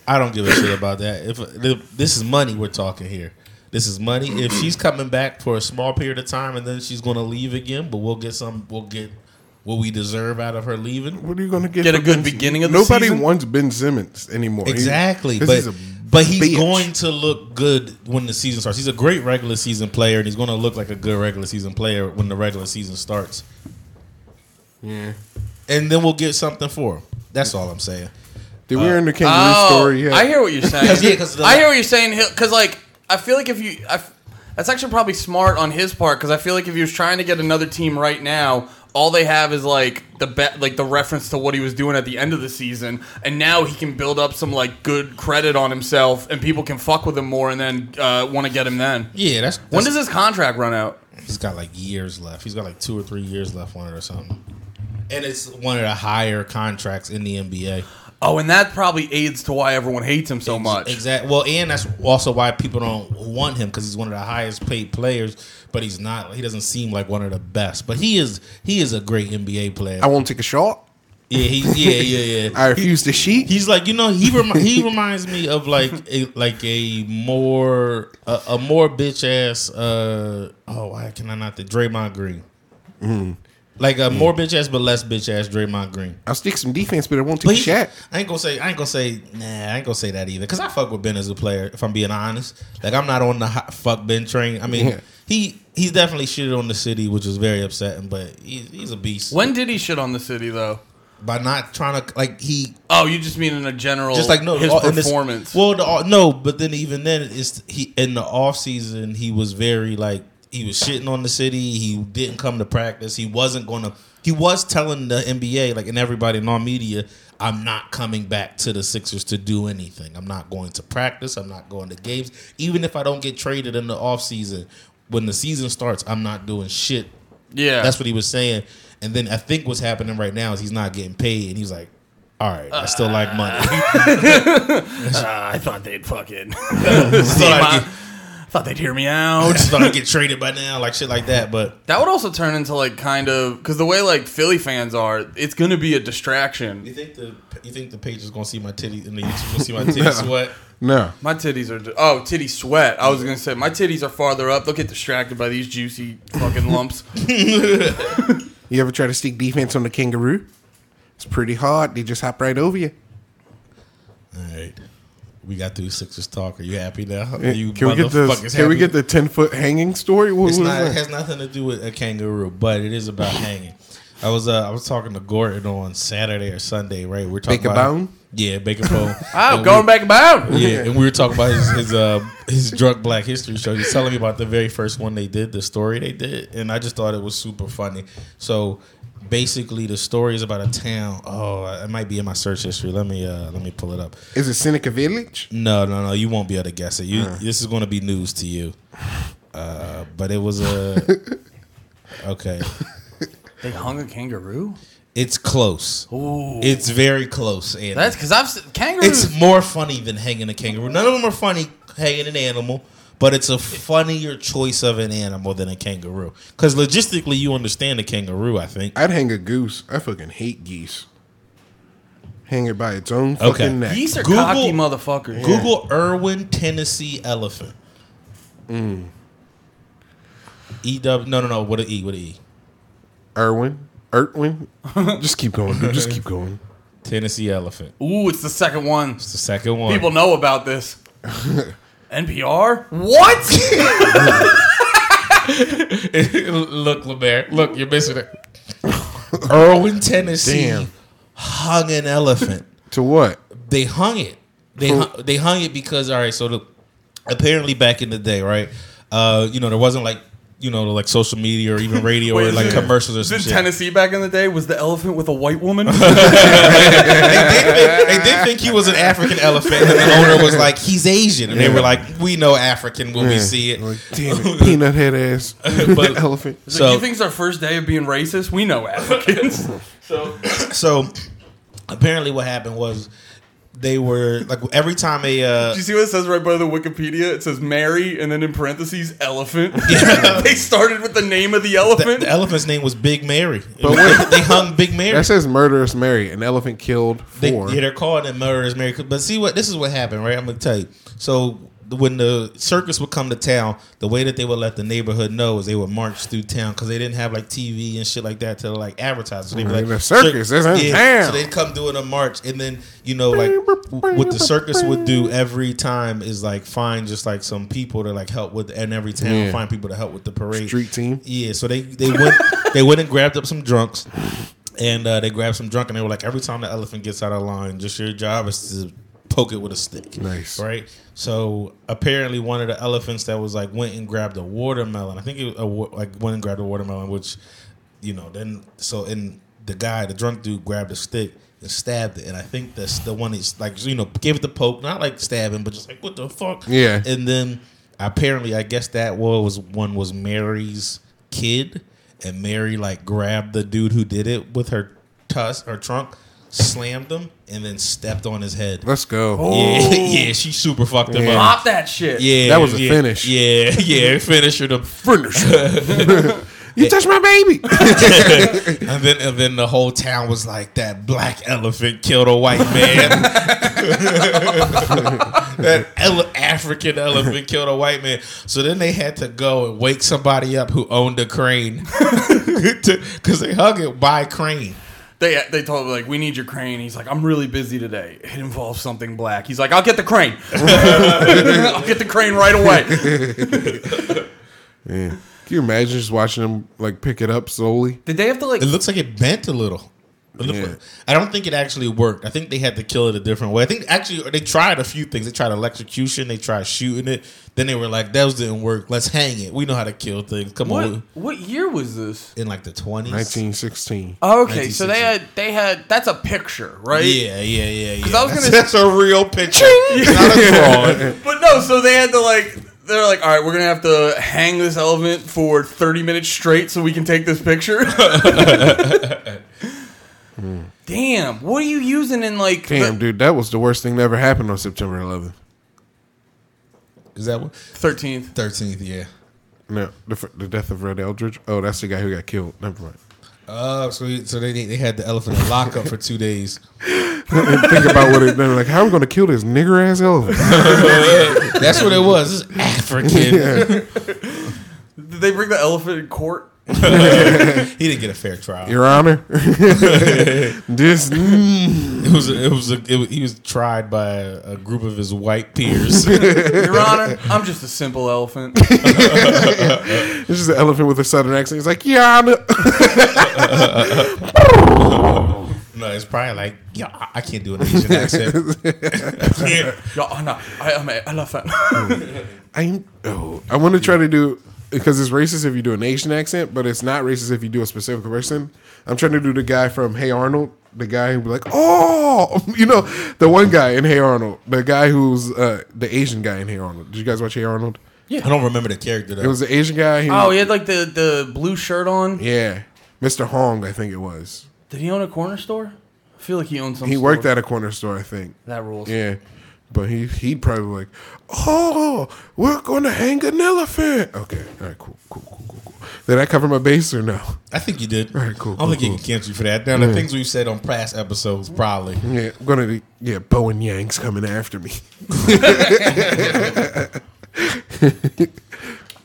I don't give a shit about that. If, if this is money we're talking here, this is money. If she's coming back for a small period of time and then she's going to leave again, but we'll get some, we'll get what we deserve out of her leaving. What are you going to get? Get a good Ben- beginning of the Nobody season? wants Ben Simmons anymore. He- but he's a but he's bitch. going to look good when the season starts. He's a great regular season player, and he's going to look like a good regular season player when the regular season starts. Yeah. And then we'll get something for him. That's all I'm saying. Did we earn uh, the kangaroo Oh, story yet? I hear what you're saying. 'Cause, yeah, 'cause the- I hear what you're saying. Because like, I feel like if you, I f that's actually probably smart on his part. Because I feel like if he was trying to get another team right now, all they have is like the bet, like the reference to what he was doing at the end of the season, and now he can build up some like good credit on himself, and people can fuck with him more, and then uh, want to get him then. Yeah, that's, When does his contract run out? He's got like years left. He's got like two or three years left on it or something. And it's one of the higher contracts in the NBA. Oh, and that probably aids to why everyone hates him so much. Exactly. Well, and that's also why people don't want him because he's one of the highest paid players, but he's not. He doesn't seem like one of the best. But he is. He is a great NBA player. I won't take a shot. yeah, he, yeah, yeah, yeah. I refuse to sheet. He's like you know he remi- he reminds me of like a like a more a, a more bitch ass uh oh why can I not the Draymond Green like a more hmm. bitch ass but less bitch ass Draymond Green. I'll stick some defense, but I won't take But a he- shot. I ain't gonna say I ain't gonna say nah I ain't gonna say that either because I fuck with Ben as a player if I'm being honest. Like I'm not on the hot fuck Ben train. I mean Yeah. he he's definitely shitted on the city which is very upsetting, but he, he's a beast. When did he shit on the city though? by not trying to like he Oh, you just mean in a general, just like no his all- in this- performance. well, the, no, but then even then, it's he in the off season. He was very like he was shitting on the city. He didn't come to practice. He wasn't going to. He was telling the NBA like and everybody in all media, I'm not coming back to the Sixers to do anything. I'm not going to practice. I'm not going to games. Even if I don't get traded in the off season, when the season starts, I'm not doing shit yeah, that's what he was saying. And then I think what's happening right now is he's not getting paid, and he's like, "All right, I still like money." Uh, I thought they'd fucking. thought I'd get- thought they'd hear me I out. just thought I'd get traded by now, like shit like that. But That would also turn into like kind of because the way like Philly fans are, it's gonna be a distraction. you think the you think the page is gonna see my titty in the YouTube gonna see my titty sweat? No. My titties are oh titty sweat. I was gonna say my titties are farther up. They'll get distracted by these juicy fucking lumps. You ever try to stick defense on the kangaroo? It's pretty hard. They just hop right over you. All right, we got through Sixers talk. Are you happy now? Are you can we get the Can we get the ten foot hanging story? What, It's what not. It has nothing to do with a kangaroo, but it is about hanging. I was uh, I was talking to Gordon on Saturday or Sunday, right? We're talking Bacon about bone? yeah, bacon bone. I'm going we- back about. Yeah, and we were talking about his his, uh, his drunk Black History show. He's telling me about the very first one they did, the story they did, and I just thought it was super funny. So basically, the story is about a town. Oh, it might be in my search history. Let me uh, let me pull it up. Is it Seneca Village? No, no, no. You won't be able to guess it. You this is going to be news to you. Uh, but it was a okay. They hung a kangaroo. It's close. Ooh, It's very close. Andy. that's because I've se- kangaroos. It's more funny than hanging a kangaroo. None of them are funny hanging an animal, but it's a funnier choice of an animal than a kangaroo. Because logistically, you understand a kangaroo. I think. I'd hang a goose. I fucking hate geese. Hang it by its own fucking Okay. neck. Geese are Google- cocky motherfuckers. Google Erwin, Tennessee elephant. Mm. E W no no no what a E what a E Erwin, Erwin. Just keep going, dude. Just keep going. Tennessee elephant. Ooh, it's the second one. It's the second one. People know about this. NPR? What? look, Lemaire. Look, you're missing it. Erwin, Tennessee Damn. hung an elephant. To what? They hung it. They hung, they hung it because all right. So the apparently back in the day, right? Uh, you know, there wasn't like you know like social media or even radio Wait, or like it- commercials or something. some. Tennessee back in the day? Was the elephant with a white woman? they, did think, they did think he was an African elephant, and the owner was like, "He's Asian," and they were like, "We know African when we see it." Like, damn it, peanut head ass But- elephant. So, So- you think it's our first day of being racist? We know Africans. so So apparently, what happened was they were like every time a uh, Do you see what it says right by the Wikipedia? It says Mary and then in parentheses elephant. they started with the name of the the, elephant. the elephant's name was Big Mary. But wait. they hung Big Mary. That says murderous Mary. An elephant killed They, four. yeah, they're calling it murderers Mary. But see what this is what happened, right? I'm gonna tell you. So when the circus would come to town, the way that they would let the neighborhood know is they would march through town because they didn't have like TV and shit like that to like advertise. So they'd be like, the circus is in town. So they'd come doing a march, and then you know like what the circus would do every time is like find just like some people to like help with, and every town Yeah. find people to help with the parade. Street team. Yeah, so they they went they went and grabbed up some drunks, and uh, they grabbed some drunk, and they were like, every time the elephant gets out of line, just your job is to poke it with a stick. Nice. right? So apparently, one of the elephants that was like went and grabbed a watermelon. I think it a, like went and grabbed a watermelon, which you know then so and the guy, the drunk dude, grabbed a stick. And stabbed it, and I think that's the one he's like, you know, gave it the poke, not like stabbing, but just like, what the fuck? Yeah. And then apparently, I guess that was one was Mary's kid, and Mary like grabbed the dude who did it with her tusk, her trunk, slammed him, and then stepped on his head. Let's go. Yeah, oh. yeah, she super fucked him Yeah. up. Pop that shit. Yeah, That was a yeah, finish. Yeah, yeah, finisher. The Finish. you touched my baby. and then and then the whole town was like that black elephant killed a white man. that ele- African elephant killed a white man. So then they had to go and wake somebody up who owned a crane because they hung it by crane. They they told him like we need your crane. He's like I'm really busy today. It involves something black. He's like I'll get the crane. I'll get the crane right away. Yeah. Can you imagine just watching them like pick it up slowly? Did they have to like? It looks like it bent a little. It looked Yeah. I don't think it actually worked. I think they had to kill it a different way. I think actually they tried a few things. They tried electrocution. They tried shooting it. Then they were like, "Those didn't work. Let's hang it. We know how to kill things. Come What on." what year was this? In like the twenties. 1916. Oh, okay, so they had they had that's a picture, right? Yeah, yeah, yeah, yeah. 'Cause I was that's, gonna- that's a real picture. Not a drawing. But no, so they had to like they're like, all right, we're gonna have to hang this elephant for thirty minutes straight so we can take this picture. Damn, what are you using in like? Damn, dude, that was the worst thing that ever happened on September 11th. Is that what? Thirteenth. Thirteenth, yeah. No, the, the death of Red Eldridge. Oh, that's the guy who got killed. Never mind. Uh, so he- so they they had the elephant in lockup for two days. And think about what it. They're like, how are we going to kill this nigger ass elephant? That's what it was. It's African. Did they bring the elephant in court? He didn't get a fair trial. Your Honor, this. mm, It was it was, a, it was he was tried by a, a group of his white peers. Your Honor, I'm just a simple elephant. It's just an elephant with a southern accent. He's like, Your Honor. no, it's probably like yeah, I- I can't do an Asian accent. I can't. Your Honor, I am an elephant. I oh, I want to try to do because it's racist if you do an Asian accent, but it's not racist if you do a specific person. I'm trying to do the guy from Hey Arnold, the guy who be like, oh, you know, the one guy in Hey Arnold, the guy who's uh, the Asian guy in Hey Arnold. Did you guys watch Hey Arnold? Yeah, I don't remember the character though. It was the Asian guy. He, oh, he had like the the blue shirt on. yeah, Mr. Hong, I think it was. Did he own a corner store? I feel like he owned some. He store. worked at a corner store, I think. that rules. Yeah. But he he'd probably like, oh, we're gonna hang an elephant. Okay, all right, cool, cool, cool, cool, cool. Did I cover my base or no? I think you did. All right, cool, I don't cool, think you cool. can cancel you for that. Now the things we've said on past episodes, probably. Yeah, I'm gonna be yeah, Bowen Yang's coming after me.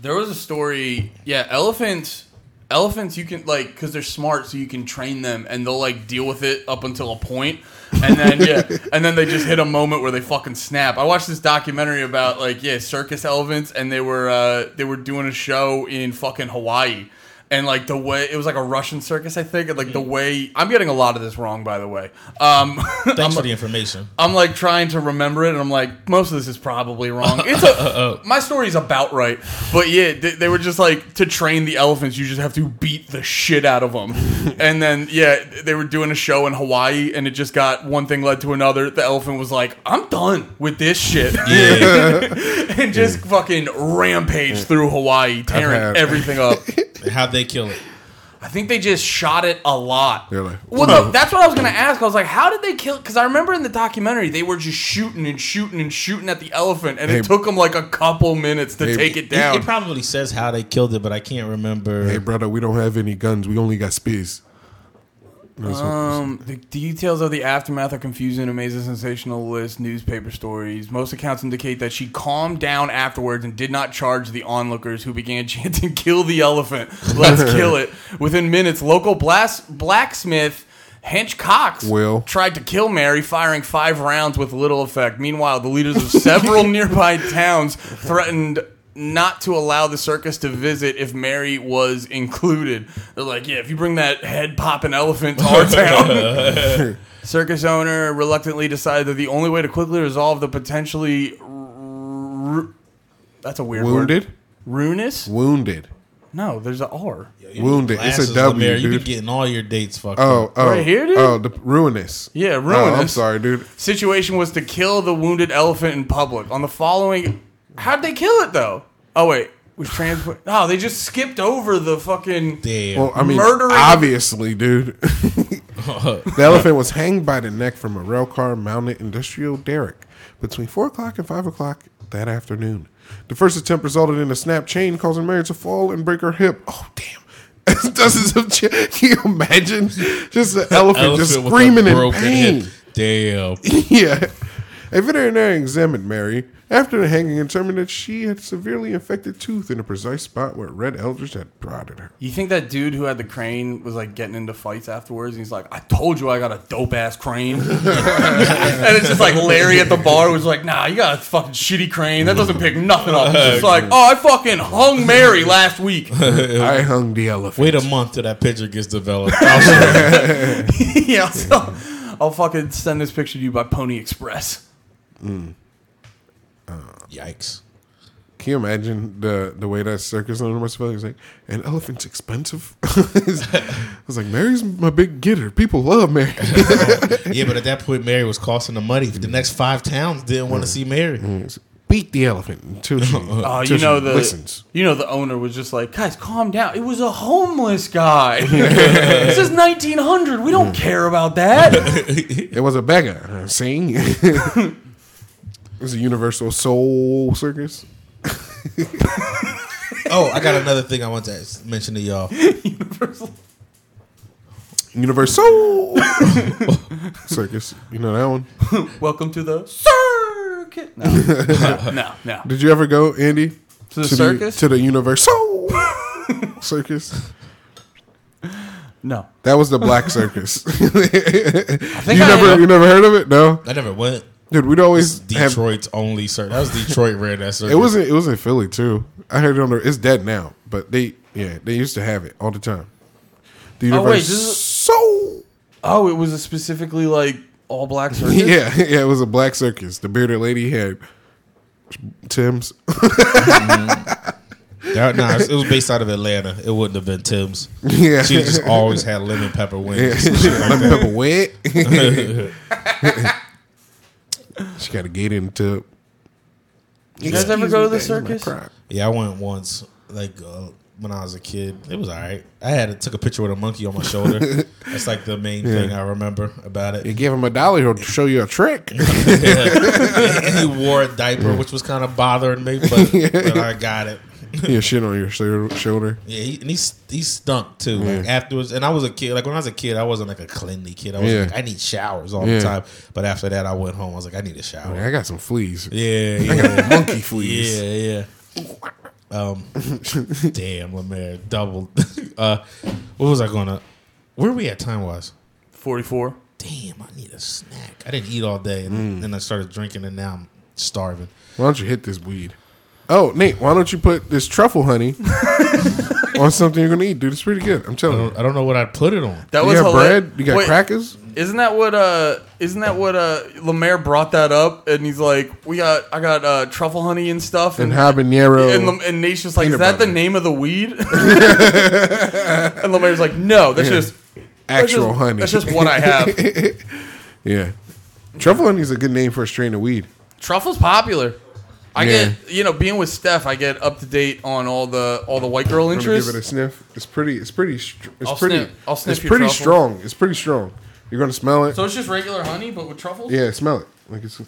There was a story. Yeah, elephants. Elephants you can like because they're smart, so you can train them and they'll like deal with it up until a point, and then yeah, and then they just hit a moment where they fucking snap. I watched this documentary about like yeah circus elephants, and they were uh, they were doing a show in fucking Hawaii. And like the way it was like a Russian circus, I think. And like the way I'm getting a lot of this wrong, by the way. Um, Thanks for the information. I'm like trying to remember it, and I'm like, most of this is probably wrong. It's a, my story's about right, but yeah, they, they were just like to train the elephants, you just have to beat the shit out of them, and then yeah, they were doing a show in Hawaii, and it just got one thing led to another. The elephant was like, I'm done with this shit, and just fucking rampaged through Hawaii, tearing everything up. How'd they kill it? I think they just shot it a lot. They're like, well, no, that's what I was gonna ask. I was like, how did they kill? Because I remember in the documentary they were just shooting and shooting and shooting at the elephant, and Hey. it took them like a couple minutes to Hey. take it It, down. it probably says how they killed it, but I can't remember. Hey, brother, we don't have any guns. We only got spears. Um, the details of the aftermath are confusing. Amazing, sensationalist newspaper stories. Most accounts indicate that she calmed down afterwards and did not charge the onlookers, who began chanting "Kill the elephant! Let's kill it!" Within minutes, local blacksmith. Hench Cox Will. tried to kill Mary, firing five rounds with little effect. Meanwhile, the leaders of several nearby towns threatened not to allow the circus to visit if Mary was included. They're like, yeah, if you bring that head popping elephant to our town. circus owner reluctantly decided that the only way to quickly resolve the potentially. Ru- that's a weird wounded, word. Ruinous? wounded, No, there's a R. wounded. It's Glasses, a W, Lemaire, You been dude. getting all your dates fucked Oh, up. oh, Right here, dude? Oh, the ruinous. Yeah, Oh, I'm ruinous. sorry, dude. situation was to kill the wounded elephant in public. On the following, how'd they kill it though? Oh wait, was transport? No, oh, they just skipped over the fucking. Damn. Well, I mean, Murdering- obviously, dude. the elephant was hanged by the neck from a rail car mounted industrial derrick between four o'clock and five o'clock that afternoon. The first attempt resulted in a snap chain, causing Mary to fall and break her hip. Oh, damn. Dozens of ch- Can you imagine? Just an elephant, just Elephant with a screaming in broken pain. hip. Damn. yeah. A veterinarian examined Mary after the hanging and determined that she had severely infected tooth in a precise spot where Red Eldridge had prodded her. You think that dude who had the crane was like getting into fights afterwards? And he's like, "I told you I got a dope ass crane," and it's just like Larry at the bar was like, "Nah, you got a fucking shitty crane that doesn't pick nothing up." It's just like, "Oh, I fucking hung Mary last week." I hung the elephant. Wait a month till that picture gets developed. yeah, so I'll fucking send this picture to you by Pony Express. Mm. Yikes. Can you imagine the the way that circus owner must feel? He's like, an elephant's expensive. I was like, Mary's my big getter. People love Mary. Yeah, but at that point, Mary was costing the money. The next five towns didn't want to see Mary. Beat the elephant until she, Oh, until you know she the listens. you know the owner was just like, guys, calm down. It was a homeless guy. this is 1900. We don't care about that. It was a beggar. uh, See, it was a Universal Soul Circus. Oh, I got another thing I want to mention to y'all. Universal Universal Circus. You know that one? Welcome to the circuit. No, no, no. no. Did you ever go, Andy? To the circus? to the Universal Circus. No. That was the Black Circus. you think I- never, you never heard of it? No, I never went. Dude. We'd always have. Detroit's only circus. That was Detroit ran that circus. It wasn't. it was in Philly too. I heard it on the. It's dead now, but they yeah they used to have it all the time. The Oh, wait, this is- Oh, it was a specifically like all black circus. yeah, yeah, it was a black circus. The bearded lady had Tim's. Mm-hmm. That, nah, it was based out of Atlanta. It wouldn't have been Tim's. yeah, She just always had lemon pepper wings. Yeah. and shit like Lemon that. pepper wet. She got a gate in the tub. You guys ever go to the circus? Yeah, I went once, like uh, when I was a kid. It was all right. I had took a picture with a monkey on my shoulder. That's like the main thing I remember about it. You gave him a dollar, he'll show you a trick. and he wore a diaper, which was kind of bothering me, but, but I got it. yeah, shit on your shou- shoulder. Yeah, he, and he he stunk too. Like afterwards, and I was a kid. Like when I was a kid, I wasn't like a cleanly kid. I was Yeah. like, I need showers all Yeah. the time. But after that, I went home. I was like, I need a shower. I got some fleas. Yeah, I got yeah, monkey fleas. yeah, yeah. Um, damn, Lemaire doubled. uh, what was I gonna? Where are we at time wise? 44. Damn, I need a snack. I didn't eat all day, and then I started drinking, and now I'm starving. Why don't you hit this weed? Oh, Nate, why don't you put this truffle honey on something you're gonna eat, dude? It's pretty good. I'm I telling you. I don't know what I'd put it on. That You was got hila- bread? You got Wait, crackers? Isn't that what uh isn't that what uh Lemaire brought that up and he's like we got I got uh truffle honey and stuff And and habanero. and, Lem- and Nate's just like is Peanut that the butter. name of the weed? and Lemaire's like no that's Yeah. just that's actual just- honey. That's just what I have. yeah. Truffle honey is a good name for a strain of weed. Truffle's popular. I Yeah. get you know being with Steph I get up to date on all the all the white girl I'm give it a sniff. It's pretty. It's pretty. str- It's I'll pretty. sniff- I'll sniff it's your pretty truffle. strong. It's pretty strong. You're gonna smell it. so it's just regular honey but with truffles. yeah, smell it. Like it's,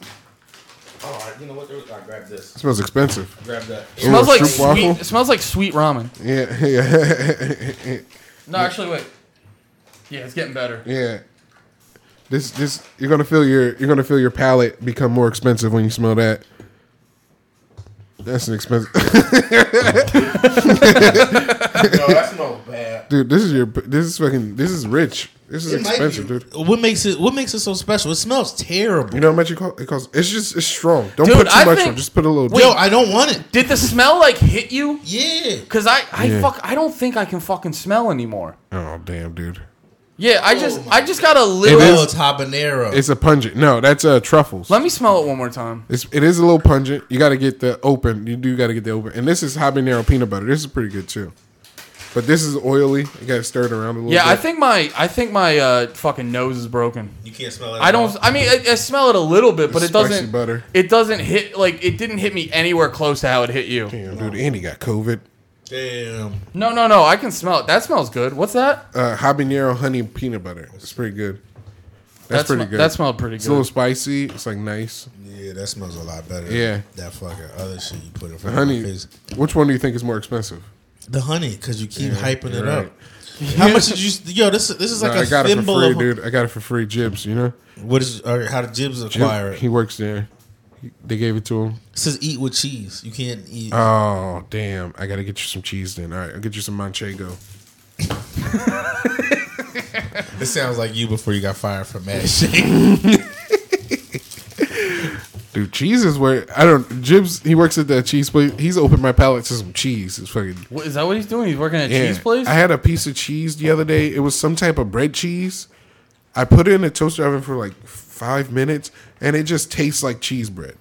Oh, you know what? I grab this. It smells expensive. Grab that. It smells like sweet. waffle? It smells like sweet ramen. Yeah, yeah, No, actually, wait. Yeah, it's getting better. yeah. This, this, you're gonna feel your, you're gonna feel your palate become more expensive when you smell that. That's an expensive, No, that smells bad. dude. This is your, this is fucking, this is rich. This is expensive, dude. What makes it? What makes it so special? It smells terrible. You know how much it costs? It costs. It's just, it's strong. Don't Dude, put too I much think- on. Just put a little. Yo, I don't want it. Did the smell like hit you? Yeah. Cause I, I Yeah. fuck, I don't think I can fucking smell anymore. oh damn, dude. Yeah, I just, Oh I just got a little. It it's habanero. It's a pungent. No, that's uh truffles. Let me smell it one more time. It's, it is a little pungent. You got to get the open. You do got to get the open. And this is habanero peanut butter. This is pretty good too. But this is oily. You got to stir it around a little Yeah, bit. I think my, I think my uh, fucking nose is broken. you can't smell it. I don't. I mean, I, I smell it a little bit, but it Spicy doesn't. butter. It doesn't hit like it didn't hit me anywhere close to how it hit you. Damn, dude, Andy got COVID. Damn. No, no, no. I can smell it. That smells good. What's that? Uh, habanero honey peanut butter. It's pretty good. That's That pretty sm- good. That smelled pretty good. It's a little good. spicy. It's like nice. Yeah, that smells a lot better. Yeah. Than that fucking other shit you put in The front of my honey. face. Which one do you think is more expensive? The honey, because you keep hyping it you're up. How much did you? Yo, this this is like No, a I got it for thimble free, of. dude. I got it for free. Jibs, you know. What is? Or how did Jibs Jib- acquire it? he works there. He- They gave it to him. It says eat with cheese. You can't eat. Oh damn! I gotta get you some cheese then. All right, I'll get you some manchego. it sounds like you before you got fired from Mad Shake. Dude, cheese is where I don't. Jibs, he works at that cheese place. He's opened my palate to some cheese. It's fucking What, is that what he's doing? He's working at a yeah. cheese place. I had a piece of cheese the other day. It was some type of bread cheese. I put it in a toaster oven for like five minutes, and it just tastes like cheese bread.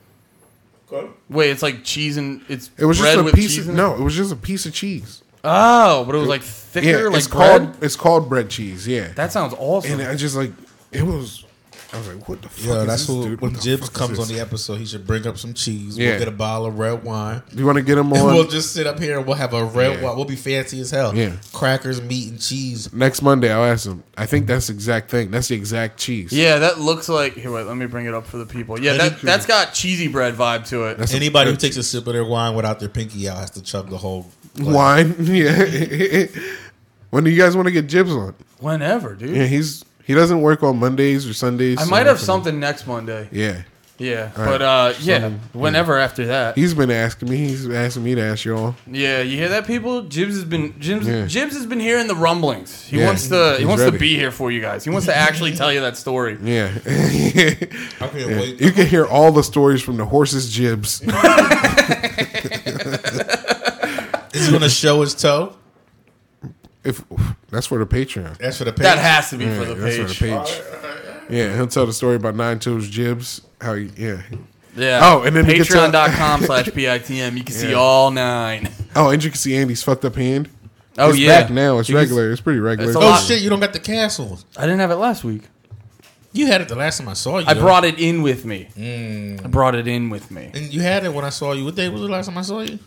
Wait, it's like cheese and it's It was bread just a with piece. cheese Of, in it? no, it was just a piece of cheese. Oh, but it was like thicker, Yeah, like it's bread. called it's called bread cheese. Yeah, That sounds awesome. and I just like it was. I was like, what the fuck? Yo, is that's this, who. dude? When What Jibs comes on the episode, he should bring up some cheese. Yeah. We'll get a bottle of red wine. Do you want to get him And on we'll just sit up here and we'll have a red Yeah. wine. We'll be fancy as hell. Yeah. Crackers, meat, and cheese. next Monday? I'll ask him. I think that's the exact thing. That's the exact cheese. yeah, that looks like. Here, wait. Let me bring it up for the people. Yeah, that that's got cheesy bread vibe to it. That's Anybody who that's takes a sip of their wine without their pinky out has to chug the whole. wine. Yeah. when do you guys want to get Jibs on? Whenever, dude. Yeah, he's he doesn't work on Mondays or Sundays. I so might have fucking- something next Monday. Yeah, Yeah, All but right. uh, yeah, Something- whenever after that. he's been asking me. He's asking me to ask y'all. Yeah, you hear that, people? Jibs has been Jibs. Yeah. Jibs has been hearing the rumblings. He Yeah, wants to. He wants ready. to be here for you guys. He wants to actually tell you that story. Yeah, I can't Yeah. wait. you can hear all the stories from the horse's jibs. Is he going to show his toe? If that's for the Patreon. That's for the page. That has to be Yeah, for the that's page. for the page. Yeah, he'll tell the story about Nine Toes Jibs. How he, yeah. Yeah. Oh, and then he gets a- Patreon.com slash PITM. You can see all nine. Oh, and you can see Andy's fucked up hand. Oh it's yeah. back now. It's You can- regular. It's pretty regular. It's Oh lot. shit! You don't got the castles. I didn't have it last week. You had it the last time I saw you. I brought it in with me. Mm. I brought it in with me. and you had it when I saw you. What day was the last time I saw you?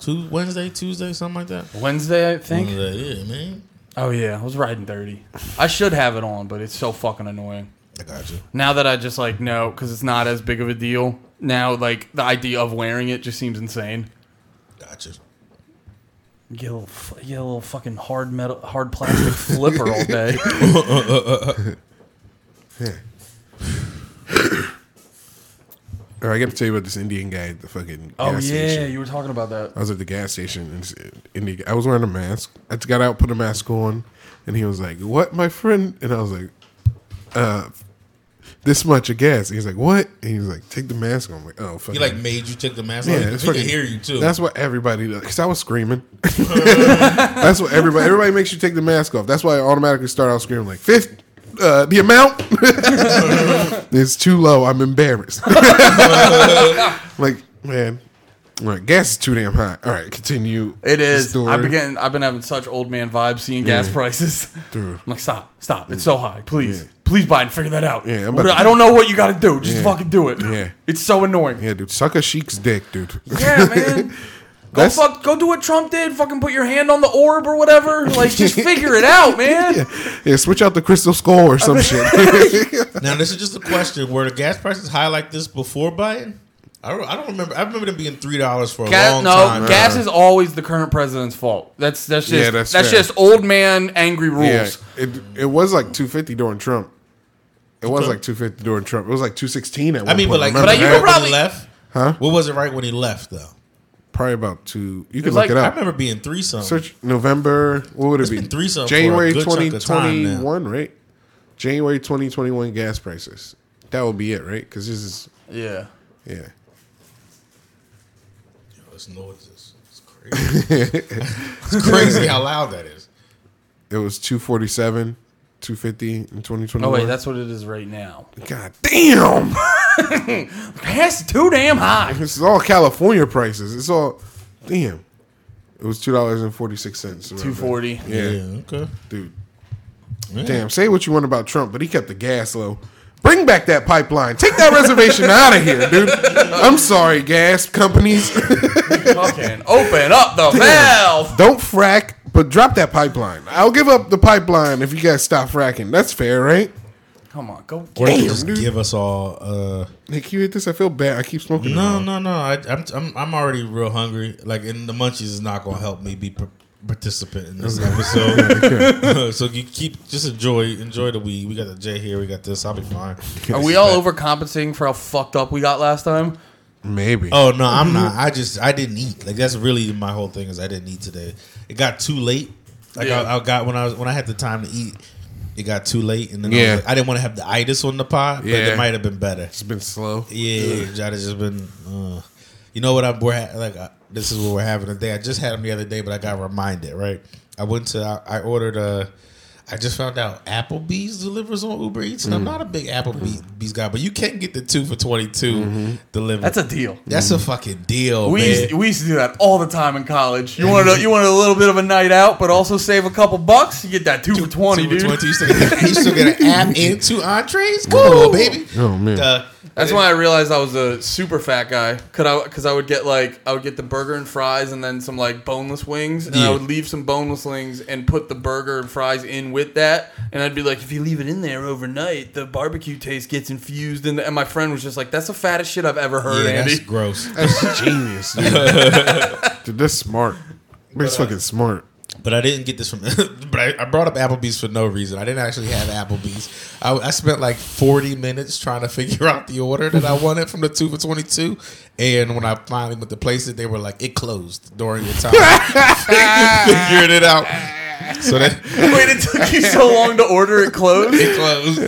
Two Wednesday, Tuesday, something like that. Wednesday, I think. Wednesday, yeah, man. Oh yeah, I was riding thirty. I should have it on, but it's so fucking annoying. I got you. Now that I just like no, because it's not as big of a deal. Now, like the idea of wearing it just seems insane. Got you. You get a little, f- you get a little fucking hard metal, hard plastic flipper all day. Oh, I got to tell you about this Indian guy at the fucking Oh gas yeah, station. you were talking about that. I was at the gas station and this Indian, I was wearing a mask. I just got out, put a mask on, and he was like, "What, my friend?" And I was like, "Uh, this much of gas." And he's like, "What?" And he was like, "Take the mask on." I'm like, "Oh, fuck." He like made you take the mask Yeah, off. it's he can fucking- hear you too. That's what everybody does. Because I was screaming. That's what everybody. Everybody makes you take the mask off. That's why I automatically start out screaming like fifth. Uh, the amount is too low. I'm embarrassed. like man, right, gas is too damn high. All right, continue. It is. story. I've been getting, I've been having such old man vibes seeing gas Yeah. prices. Dude. I'm like, stop, stop. It's so high. Please, please, Biden, figure that out. Yeah, I'm What- about to- I don't know what you got to do. Just Yeah. fucking do it. Yeah. It's so annoying. Yeah, dude, suck a sheik's dick, dude. Yeah, man. Go That's- fuck, go do what Trump did. Fucking put your hand on the orb or whatever. Like, just figure it out, man. yeah, yeah switch out the crystal skull or some shit. now this is just a question: Were the gas prices high like this before Biden? I don't, I don't remember. I remember them being three dollars for a Gas, long no, time. gas is always the current president's fault. That's that's just Yeah, that's, that's just old man angry rules. yeah, it it was like two fifty during Trump. It was Okay. like two fifty during Trump. It was like two sixteen at one I mean, point. but like, Remember But you that? could when probably- he left. Huh? What was it right when he left though? Probably about two. You was look like- it up. I remember being three something. Search November. What would it It's be? been three something January a good chunk twenty twenty one, right? January twenty twenty one gas prices. That would be it, right? Because this is Yeah. yeah. This noise is it's crazy. it's crazy how loud that is. It was two forty seven, two fifty in Oh wait, that's what it is right now. God damn! Gas too damn high. this is all California prices. It's all damn. It was two dollars and forty six cents. Two forty. Yeah, okay. dude. Yeah. Damn. Say what you want about Trump, but he kept the gas low. Bring back that pipeline. Take that reservation out of here, dude. I'm sorry, gas companies. Fucking open up the valve. Don't frack, but drop that pipeline. I'll give up the pipeline if you guys stop fracking. That's fair, right? Come on, go. Or Damn, just dude. give us all. uh Hey, can you hit this? I feel bad. I keep smoking. No, no, no. I, I'm, I'm I'm already real hungry. Like, and the munchies is not going to help me be par- participant in this episode. so you keep just enjoy enjoy the weed. We got the J here. We got this. I'll be fine. Are we all overcompensating for how fucked up we got last time? Maybe. Oh no, I'm not. I just I didn't eat. Like that's really my whole thing is I didn't eat today. It got too late. Like Yeah. I, I got when I was when I had the time to eat. It got too late, and then I, Yeah. was like, I didn't want to have the itis on the pot, but Yeah. it might have been better. It's been slow. Yeah, I'd just been. Uh, you know what? I'm we're ha- like uh, this is what we're having today. I just had them the other day, but I got reminded. Right, I went to I, I ordered a. I just found out Applebee's delivers on Uber Eats, and I'm not a big Applebee's guy, but you can get the two for twenty delivered. That's a deal. That's a fucking deal, We man. used, we used to do that all the time in college. You wanted a, you wanted a little bit of a night out, but also save a couple bucks. You get that two, for twenty, Two for dude. 20, you still get, you still get an app and two entrees. Cool, on, baby. Oh man. Uh, That's when I realized I was a super fat guy. Cause I, cause I would get like I would get the burger and fries and then some like boneless wings, and Yeah. I would leave some boneless wings and put the burger and fries in with that. And I'd be like, if you leave it in there overnight, the barbecue taste gets infused. And, and my friend was just like, "That's the fattest shit I've ever heard, yeah, Andy." that's gross. That's genius. Dude. dude, that's smart. That's uh, fucking smart. But I didn't get this from. but I, I brought up Applebee's for no reason. I didn't actually have Applebee's. I, I spent like forty minutes trying to figure out the order that I wanted from the two for twenty two. And when I finally went to place it, they were like, "It closed during your time." Figuring it out. So that Wait, it took you so long to order it closed. it closed,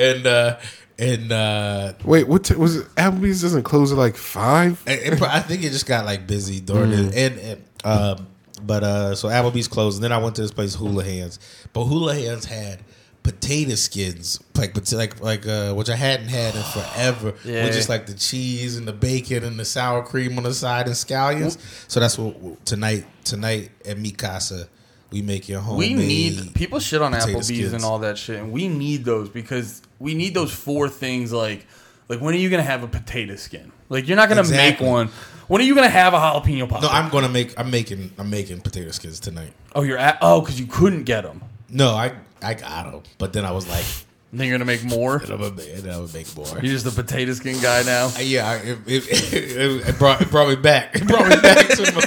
and uh, and uh, Wait, what t- was it? Applebee's doesn't close at like five. It- it- I think it just got like busy during it, and, and um, but uh, so Applebee's closed, and then I went to this place Hula Hands, but Hula Hands had potato skins, like like like uh, which I hadn't had in forever, Yeah. with just like the cheese and the bacon and the sour cream on the side and scallions. So that's what tonight tonight at Mikasa we make your home. We need people shit on Applebee's skins. and all that shit, and we need those because we need those four things. Like, like when are you gonna have a potato skin? Like, you're not gonna Exactly. make one. When are you gonna have a jalapeno pop? No, I'm gonna make. I'm making. I'm making potato skins tonight. oh, you're at. Oh, because you couldn't get them. No, I I got them, but then I was like, Then you're gonna make more. I'm gonna, then I'm gonna make more. You're just a potato skin guy now. Uh, yeah, I- it, it, it, it brought it brought me back. It brought me back to my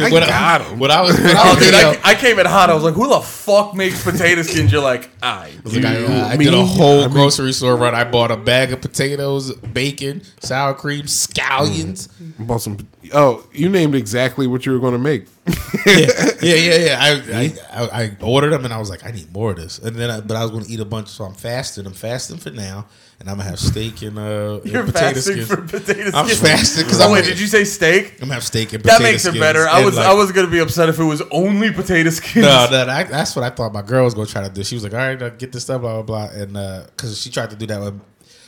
I When got him. I was, when I Oh, was dude, I, I came in hot. I was like, "Who the fuck makes potato skins?" You're like, "I." I, like, I, I did a whole mean- grocery store run. I bought a bag of potatoes, bacon, sour cream, scallions. Mm. Bought some. Oh, you named exactly what you were going to make. yeah, yeah, yeah, yeah. I, I, I ordered them and I was like, I need more of this. And then, I, but I was going to eat a bunch, so I'm fasting. I'm fasting for now, and I'm gonna have steak and uh, You're potato fasting skins. for potato skins. I'm fasting because I'm wait, did you say steak? I'm gonna have steak and potato. That makes it better. I and, was like- I was gonna be upset if it was only potato skins. No, no, that, that's what I thought my girl was gonna try to do. She was like, "All right, uh, get this stuff, blah blah blah," and because she tried to do that with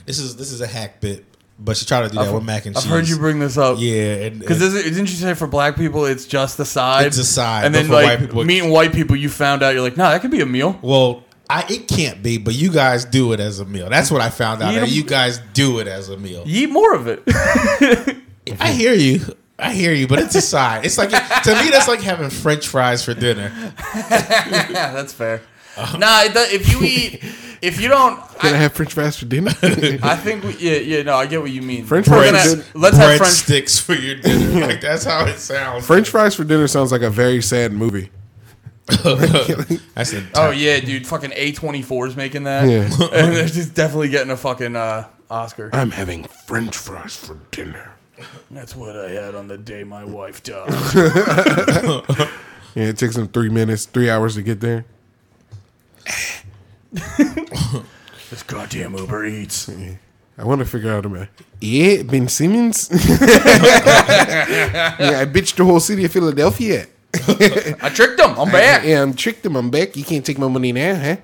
this is this is a hack bit, but she tried to do that with mac and cheese. I've heard you bring this up. yeah, Because didn't you say for black people it's just the side? It's a side, and then for like white people- meeting white people, you found out you're like, nah, that could be a meal. well, I it can't be, but you guys do it as a meal. That's what I found out. You that you guys do it as a meal. You eat more of it. I hear you. I hear you, but it's a side. It's like to me, that's like having French fries for dinner. yeah, that's fair. Uh-huh. Nah, if you eat, if you don't, Can I I, have French fries for dinner? I think we, yeah, yeah, no, I get what you mean. French We're fries gonna- is let's have French. sticks for your dinner. Like that's how it sounds. French fries for dinner sounds like a very sad movie. That's a Oh yeah, dude, fucking A twenty four is making that, Yeah. and they're just definitely getting a fucking uh, Oscar. I'm having French fries for dinner. That's what I had on the day my wife died. Yeah, it takes them three minutes, three hours to get there. this goddamn Uber Eats. I want to figure out a man. Yeah, Ben Simmons. yeah, I bitched the whole city of Philadelphia. I tricked him. I'm back. Yeah, I'm tricked him. I'm back. You can't take my money now, huh?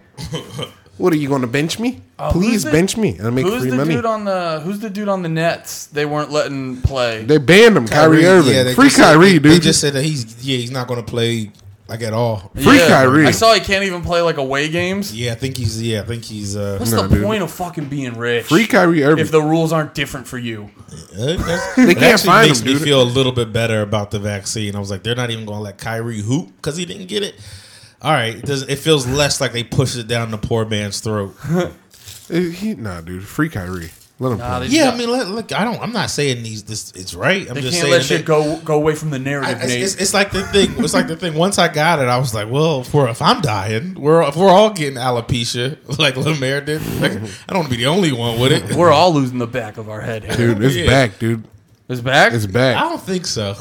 what are you going to bench me? Uh, who's Please the- bench me. I'll make Who's free the money. dude on the Who's the dude on the Nets? They weren't letting play. they banned him, Kyrie, Irving. they Free just said- Kyrie, They dude. just said that he's yeah he's not going to play like at all. Free Kyrie. I saw he can't even play like away games. Yeah, I think he's yeah I think he's uh. What's No, the dude. point of fucking being rich? Free Kyrie Irving. if the rules aren't different for you. that's- They it can't actually find makes him, me dude. feel a little bit better about the vaccine. I was like, they're not even going to let Kyrie hoop because he didn't get it. All right, it, does, it feels less like they pushed it down the poor man's throat. He, nah, dude. Free Kyrie. Let him Nah, play. they- Yeah, I mean, look, look, I don't. I'm not saying these. This it's right. I'm They just can't saying let that shit they- go go away from the I- narrative, it's, it's, it's like the thing. It's like the thing. Once I got it, I was like, well, if, if I'm dying, we're if we're all getting alopecia, like Lemaire did. Like, I don't want to be the only one with it. We're all losing the back of our head. Here. Dude, it's Yeah. back, dude. It's back. It's back. I don't think so.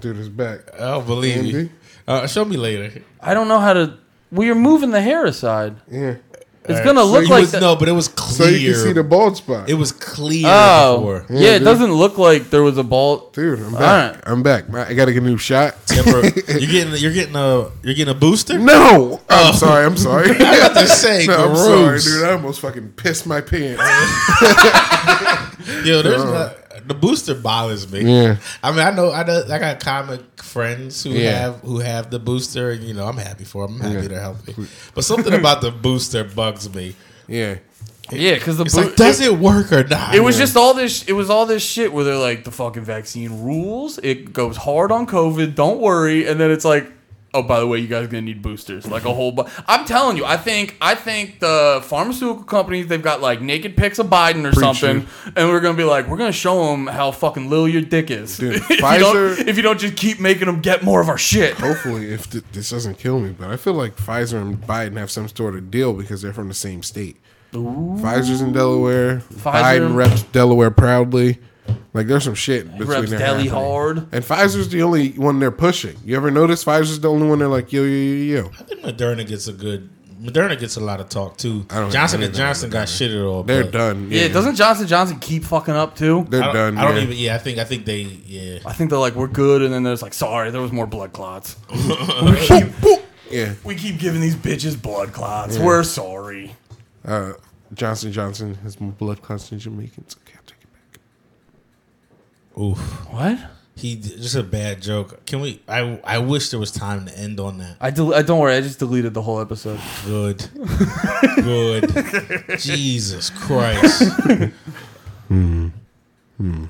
Dude, it's back. I don't believe you. Andy? Uh, show me later. I don't know how to. Well, you're moving the hair aside. Yeah. It's gonna So look you like was, the- no, but it was clear. So you can see the bald spot. it was clear Oh, before. yeah. it dude. doesn't look like there was a ball. Dude, I'm back. right. I'm back. I got to get a new shot. Temper- you're getting you're getting a you're getting a booster. No, I'm oh. sorry. I'm sorry. I'm about to say, no, I'm sorry, gross. dude. I almost fucking pissed my pants. Yo, there's not, the booster bothers me. Yeah. I mean, I know I know I got comic friends who Yeah. have who have the booster, and you know, I'm happy for them. I'm happy Yeah. they're healthy. But something about the booster bugs me. Yeah. Yeah, because the It's bo- like, does it work or not? It was just all this. It was all this shit where they're like, the fucking vaccine rules. It goes hard on COVID. Don't worry. And then it's like, oh, by the way, you guys are gonna need boosters. Like a whole. Bu- I'm telling you, I think I think the pharmaceutical companies they've got like naked pics of Biden or Preach, something, dude. and we're gonna be like, we're gonna show them how fucking little your dick is. Dude, if, you Pfizer- don't, if you don't just keep making them get more of our shit. Hopefully, if th- this doesn't kill me, but I feel like Pfizer and Biden have some sort of deal because they're from the same state. Pfizer's in Delaware. Pfizer- Biden reps Delaware proudly. Like there's some shit between Reps their deli happening. hard. And Pfizer's the only one they're pushing. You ever notice Pfizer's the only one they're like yo yo yo yo. I think Moderna gets a good. Moderna gets a lot of talk too. I don't Johnson and Johnson got shitted all. They're but done. Yeah, doesn't Johnson Johnson keep fucking up too? They're I don't, done. I don't yeah. even. Yeah, I think. I think they. Yeah. I think they're like, we're good, and then there's like, sorry, there was more blood clots. we keep Yeah. we keep giving these bitches blood clots. We're sorry. Uh, Johnson Johnson has more blood clots than Jamaicans. Okay, I'll take it back. Oof. What? He just a bad joke. Can we? I I wish there was time to end on that. I, del- I don't worry. I just deleted the whole episode. Good. Good. Jesus Christ. Hmm. Hmm.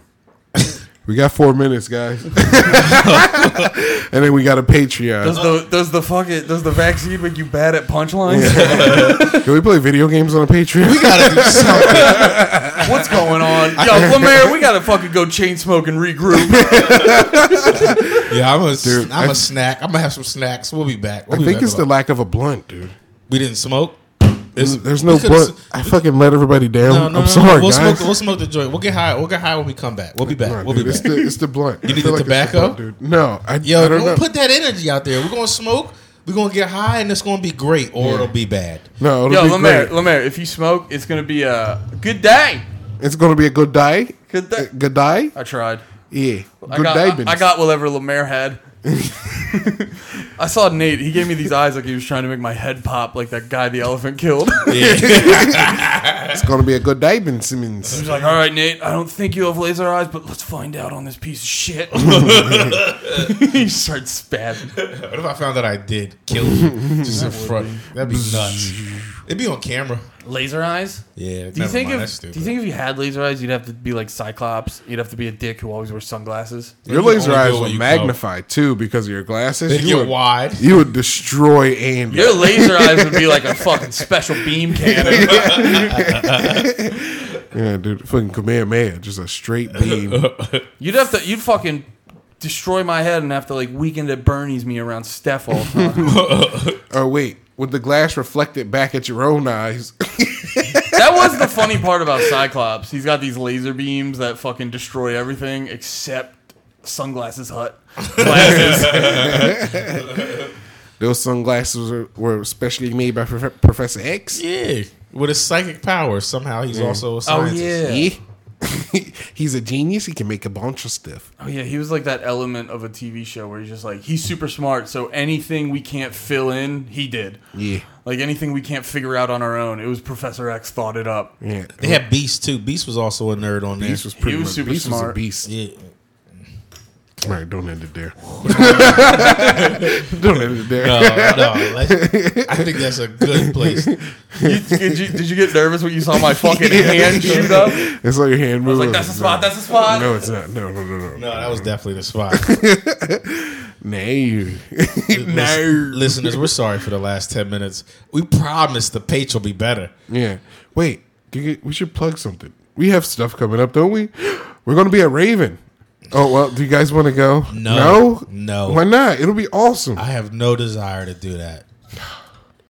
We got four minutes, guys. and then we got a Patreon. Does the does the fucking does the vaccine make you bad at punchlines? Can we play video games on a Patreon? We gotta do something. What's going on? Yo, Lemaire, we gotta fucking go chain smoke and regroup. Yeah, I'm a, Dude, I'm I- a snack. I'm gonna have some snacks. We'll be back. We'll I be think back it's the lack of a blunt, dude. we didn't smoke. It's- There's no could've blunt. s- I fucking let everybody down. No, no, no, I'm no. sorry, we'll guys. Smoke, we'll smoke the joint. We'll get high. We'll get high when we come back. We'll be back. Come we'll dude. be It's back. the, it's the blunt. You I need feel the like it's tobacco? dude. No, I, Yo, I don't don't know. put that energy out there. We're gonna smoke. We're gonna get high, and it's gonna be great, or it'll be bad. no, it'll Yo, be Lemaire, great. Lemaire, if you smoke, it's gonna be a good day. It's gonna be a good day. Good day. Uh, good day. I tried. Yeah, I good got, day. I, I got whatever Lemaire had. I saw Nate. He gave me these eyes like he was trying to make my head pop, like that guy the elephant killed. It's gonna be a good day, Ben Simmons. He's like, "All right, Nate. I don't think you have laser eyes, but let's find out on this piece of shit." he starts spazzing. What if I found that I did kill you just in front? That'd be nuts. It'd be on camera. Laser eyes? Yeah. Do you think if Do you think if you had laser eyes, you'd have to be like Cyclops? You'd have to be a dick who always wears sunglasses. Your You laser eyes would magnify when you magnified too because of your glasses. They You get would, wide. you would destroy Andy. Your laser eyes would be like a fucking special beam cannon. Yeah, dude, fucking Kamehameha, just a straight beam. You'd have to. You'd fucking destroy my head and have to like weekend at Bernie's me around Steph all the time. oh wait, would the glass reflect it back at your own eyes? that was the funny part about Cyclops. He's got these laser beams that fucking destroy everything except sunglasses hut glasses. Those sunglasses were, were specially made by Prof- Professor X. Yeah. With his psychic powers, somehow he's also a oh scientist. yeah. Yeah. he's a genius. He can make a bunch of stuff. Oh yeah, he was like that element of a TV show where he's just like he's super smart, so anything we can't fill in, he did. Yeah, Like anything we can't figure out on our own, it was Professor X thought it up. yeah. They had Beast too. Beast was also a nerd on there. Beast was pretty was much super Beast was a beast. yeah. All right, don't end it there. don't end it there. No, no. let's- I think that's a good place. You- did, you, did you get nervous when you saw my fucking hand shoot up? I It's like your hand was moving. like, "That's the spot. That's the spot." No, it's not. No, no, no, no. No, that was definitely the spot. No. Listen- Listeners, we're sorry for the last 10 minutes. We promise the page will be better. Yeah. Wait. Do you get, we should plug something. We have stuff coming up, don't we? We're going to be at Raven. Oh well. Do you guys want to go? No. No. No. Why not? It'll be awesome. I have no desire to do that.